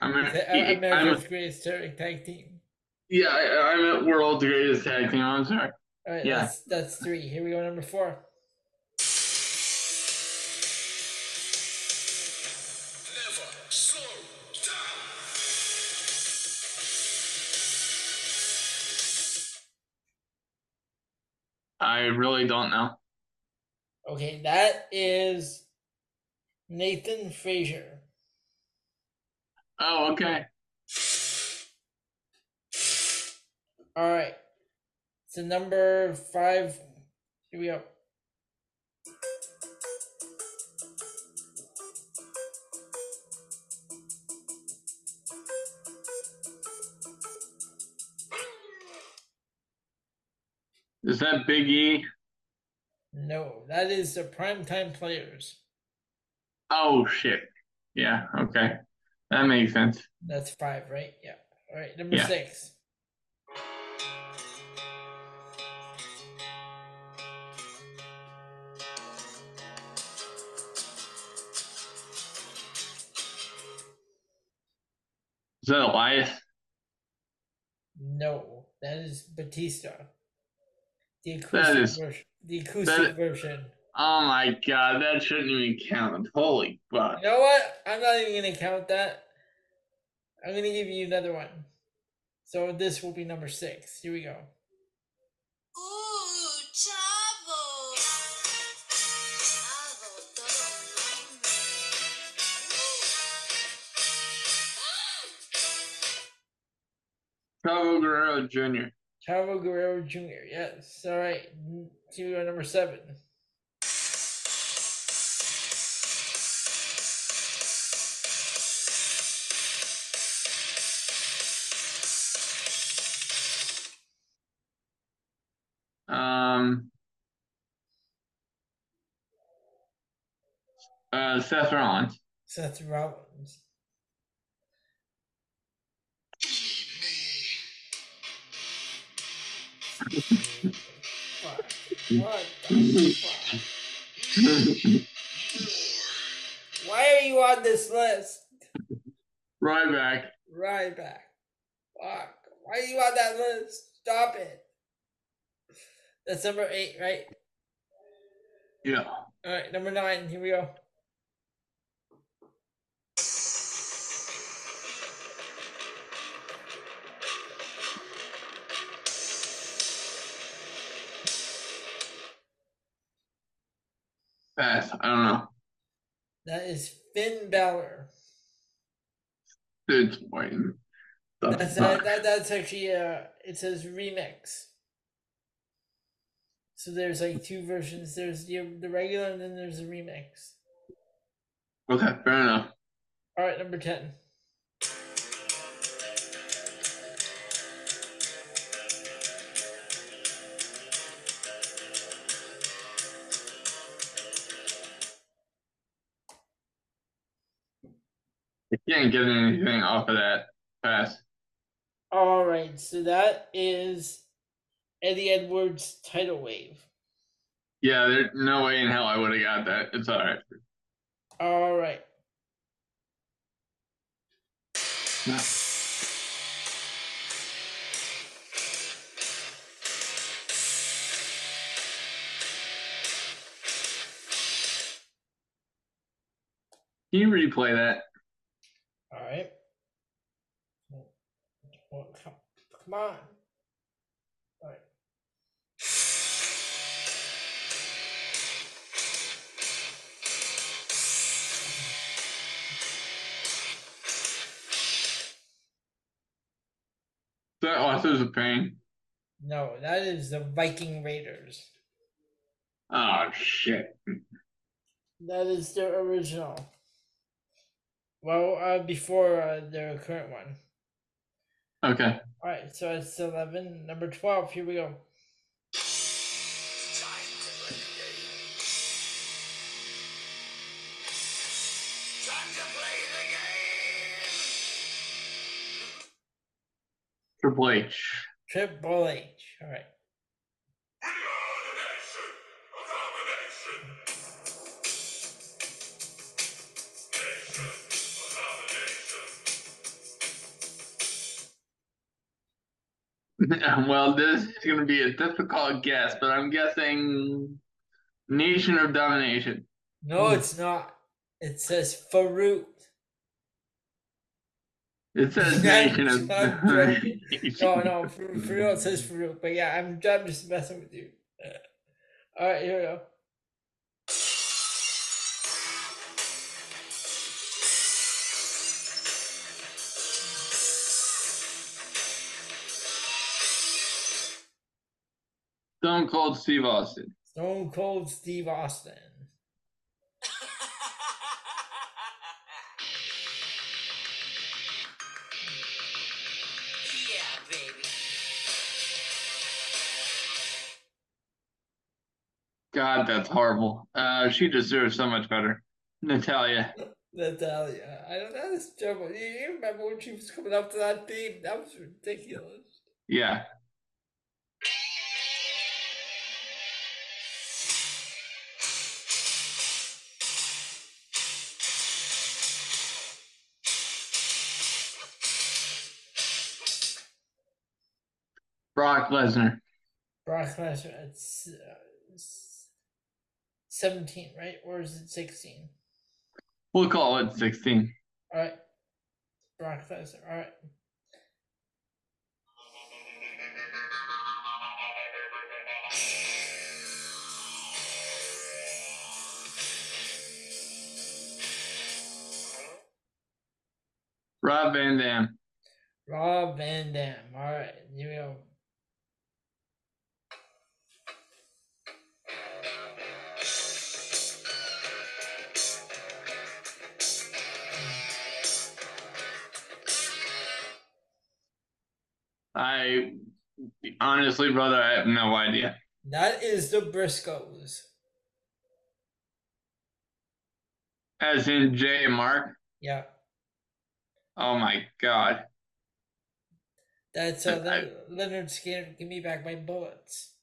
I'm, The, uh, I'm, America's greatest tag team. yeah, I, I'm at World's Greatest Tag Team. I'm sorry. All right, Yeah. that's that's three. Here we go, number four. I really don't know. Okay, that is Nathan Frazer. Oh, okay. All right. So number five. Here we go. Is that Big E? No, that is the primetime players. Oh shit. Yeah, okay. That makes sense. That's five, right? Yeah. All right. Number Yeah. six. Is that Elias? No, that is Batista. The acoustic That is- version. The acoustic version. Oh my god, that shouldn't even count. Holy fuck. You know what? I'm not even gonna count that. I'm gonna give you another one. So this will be number six. Here we go. Ooh, chavo. Chavo, Chavo Guerrero Jr. Chavo Guerrero Jr. Yes. All right. We. Number seven. Um uh Seth Rollins. Seth Rollins. Why are you on this list? Ryback. Right back. Fuck. Why are you on that list? Stop it. That's number eight, right? Yeah. All right, number nine. Here we go. Pass. I don't know. That is Finn Balor. It's Wayne. That's, that, that, that's actually a, it says remix. So there's like two versions. There's the, the regular and then there's a remix. Okay, fair enough. All right, number 10. You can't get anything off of that pass. All right, so that is Eddie Edwards' tidal wave. Yeah, there's no way in hell I would have got that. It's all right. All right. Can you replay that? All right. Well, come, come on. All right. That Authors of Pain. No, that is the Viking Raiders. Oh shit. That is their original. Well, uh, before uh, their current one. Okay. All right, so it's eleven. Number twelve. Here we go. Time to play the game. Time to play the game. Triple H. Triple H. All right. well, this is going to be a difficult guess, but I'm guessing Nation of Domination. No, hmm. it's not. It says Faarooq. It says Yeah, Nation of Domination. No, no, for, for real, it says Faarooq. But yeah, I'm, I'm just messing with you. All right, here we go. Stone Cold Steve Austin. Stone Cold Steve Austin. yeah, baby. God, that's horrible. Uh, she deserves so much better. Natalya. Natalya. I don't know. That's terrible. You, you remember when she was coming up to that theme? That was ridiculous. Yeah. Brock Lesnar. Brock Lesnar. It's uh, s- 17, right? Or is it 16? We'll call it 16. All right. Brock Lesnar. All right. Rob Van Dam. Rob Van Dam. All right. Here we go. I honestly, brother, I have no idea. That is the Briscoes. As in Jay and Mark. Yeah. Oh my God. That's uh, I- Lynyrd, Lynyrd Skynyrd. Give me back my bullets.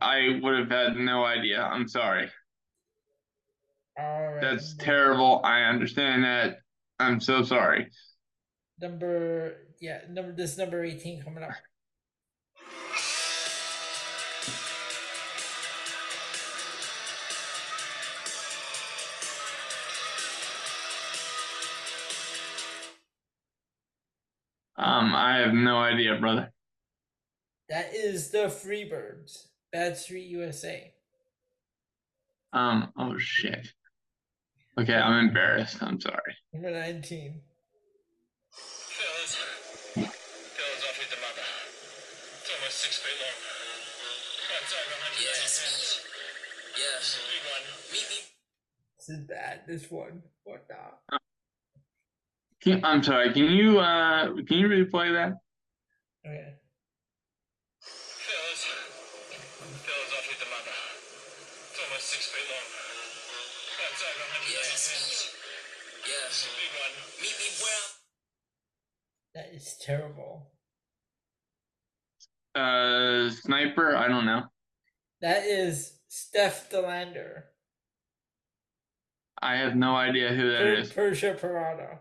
I would have had no idea. I'm sorry. All right. That's terrible. I understand that. I'm so sorry. Number yeah, number this number 18 coming up. Um, I have no idea, brother. That is the Freebirds. Bad Street USA. Um, oh shit. Okay, I'm embarrassed. I'm sorry. Number 19. Fellas, fellas off with the mother. It's almost six feet long. Runs over 180 Yes. pounds. Yes. Big one. Meet me. This is bad. This one. What the? Can, I'm sorry. Can you uh can you replay that? Okay. Fellas, fellas off with the mother. It's almost six feet long. Runs over 180 Yes. pounds. Yes. Big one. Meet me where That is terrible. Uh, sniper. I don't know. That is Steph De Lander. I have no idea who that is. Persia Pirotta.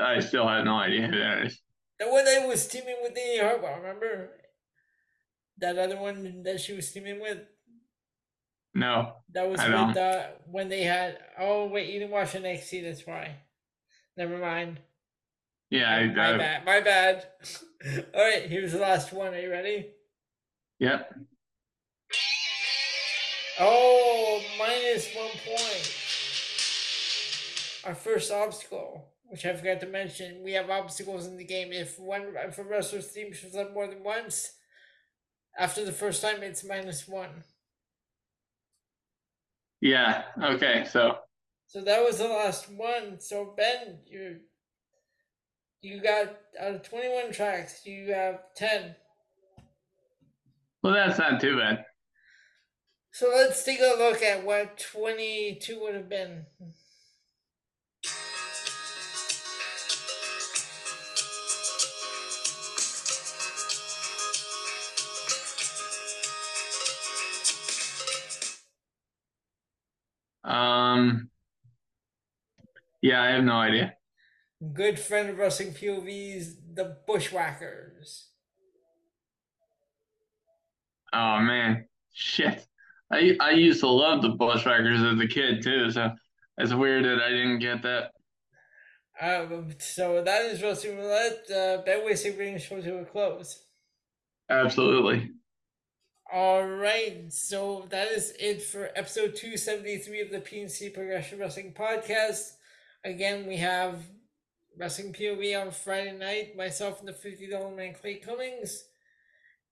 I still have no idea who that is. The one that was teaming with Danny Harbaugh, remember? That other one that she was teaming with? No. That was I with don't. uh when they had oh wait, you didn't watch the next NXT, that's why. Never mind. Yeah. I, my I, bad. My bad. Alright, here's the last one. Are you ready? yep. Oh, minus one point. Our first obstacle, which I forgot to mention, we have obstacles in the game. If one if a wrestler's team shows up more than once, after the first time, it's minus one. Yeah. Okay. So So that was the last one. So Ben, you you got out of twenty one tracks, you have ten. well, that's not too bad. So let's take a look at what twenty two would have been. Um. Yeah, I have no idea. Good friend of wrestling POVs, the Bushwhackers. Oh man, shit. I I used to love the Bushwhackers as a kid too, so it's weird that I didn't get that. Um, so that is Wrestling Roulette. Uh, Ben Wasting brings the show to a close. Absolutely. All right, so that is it for episode 273 of the PNC Progression Wrestling Podcast. Again, we have Wrestling POV on Friday night, myself and the $50 man Clay Cummings.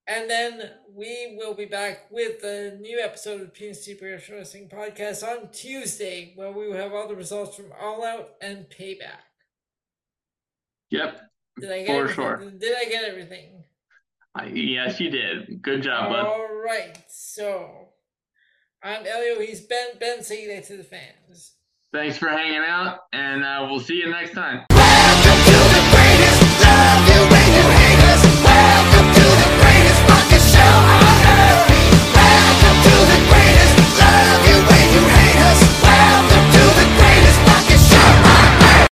And then we will be back with a new episode of the PNC Progression Wrestling Podcast on Tuesday, where we will have all the results from All Out and Payback. Yep. Did I get For everything? sure. Did I get everything? I, yes, you did. Good job, bud. All right, so I'm Elio. He's Ben. Ben, say that to the fans. Thanks for hanging out, and uh, we'll see you next time.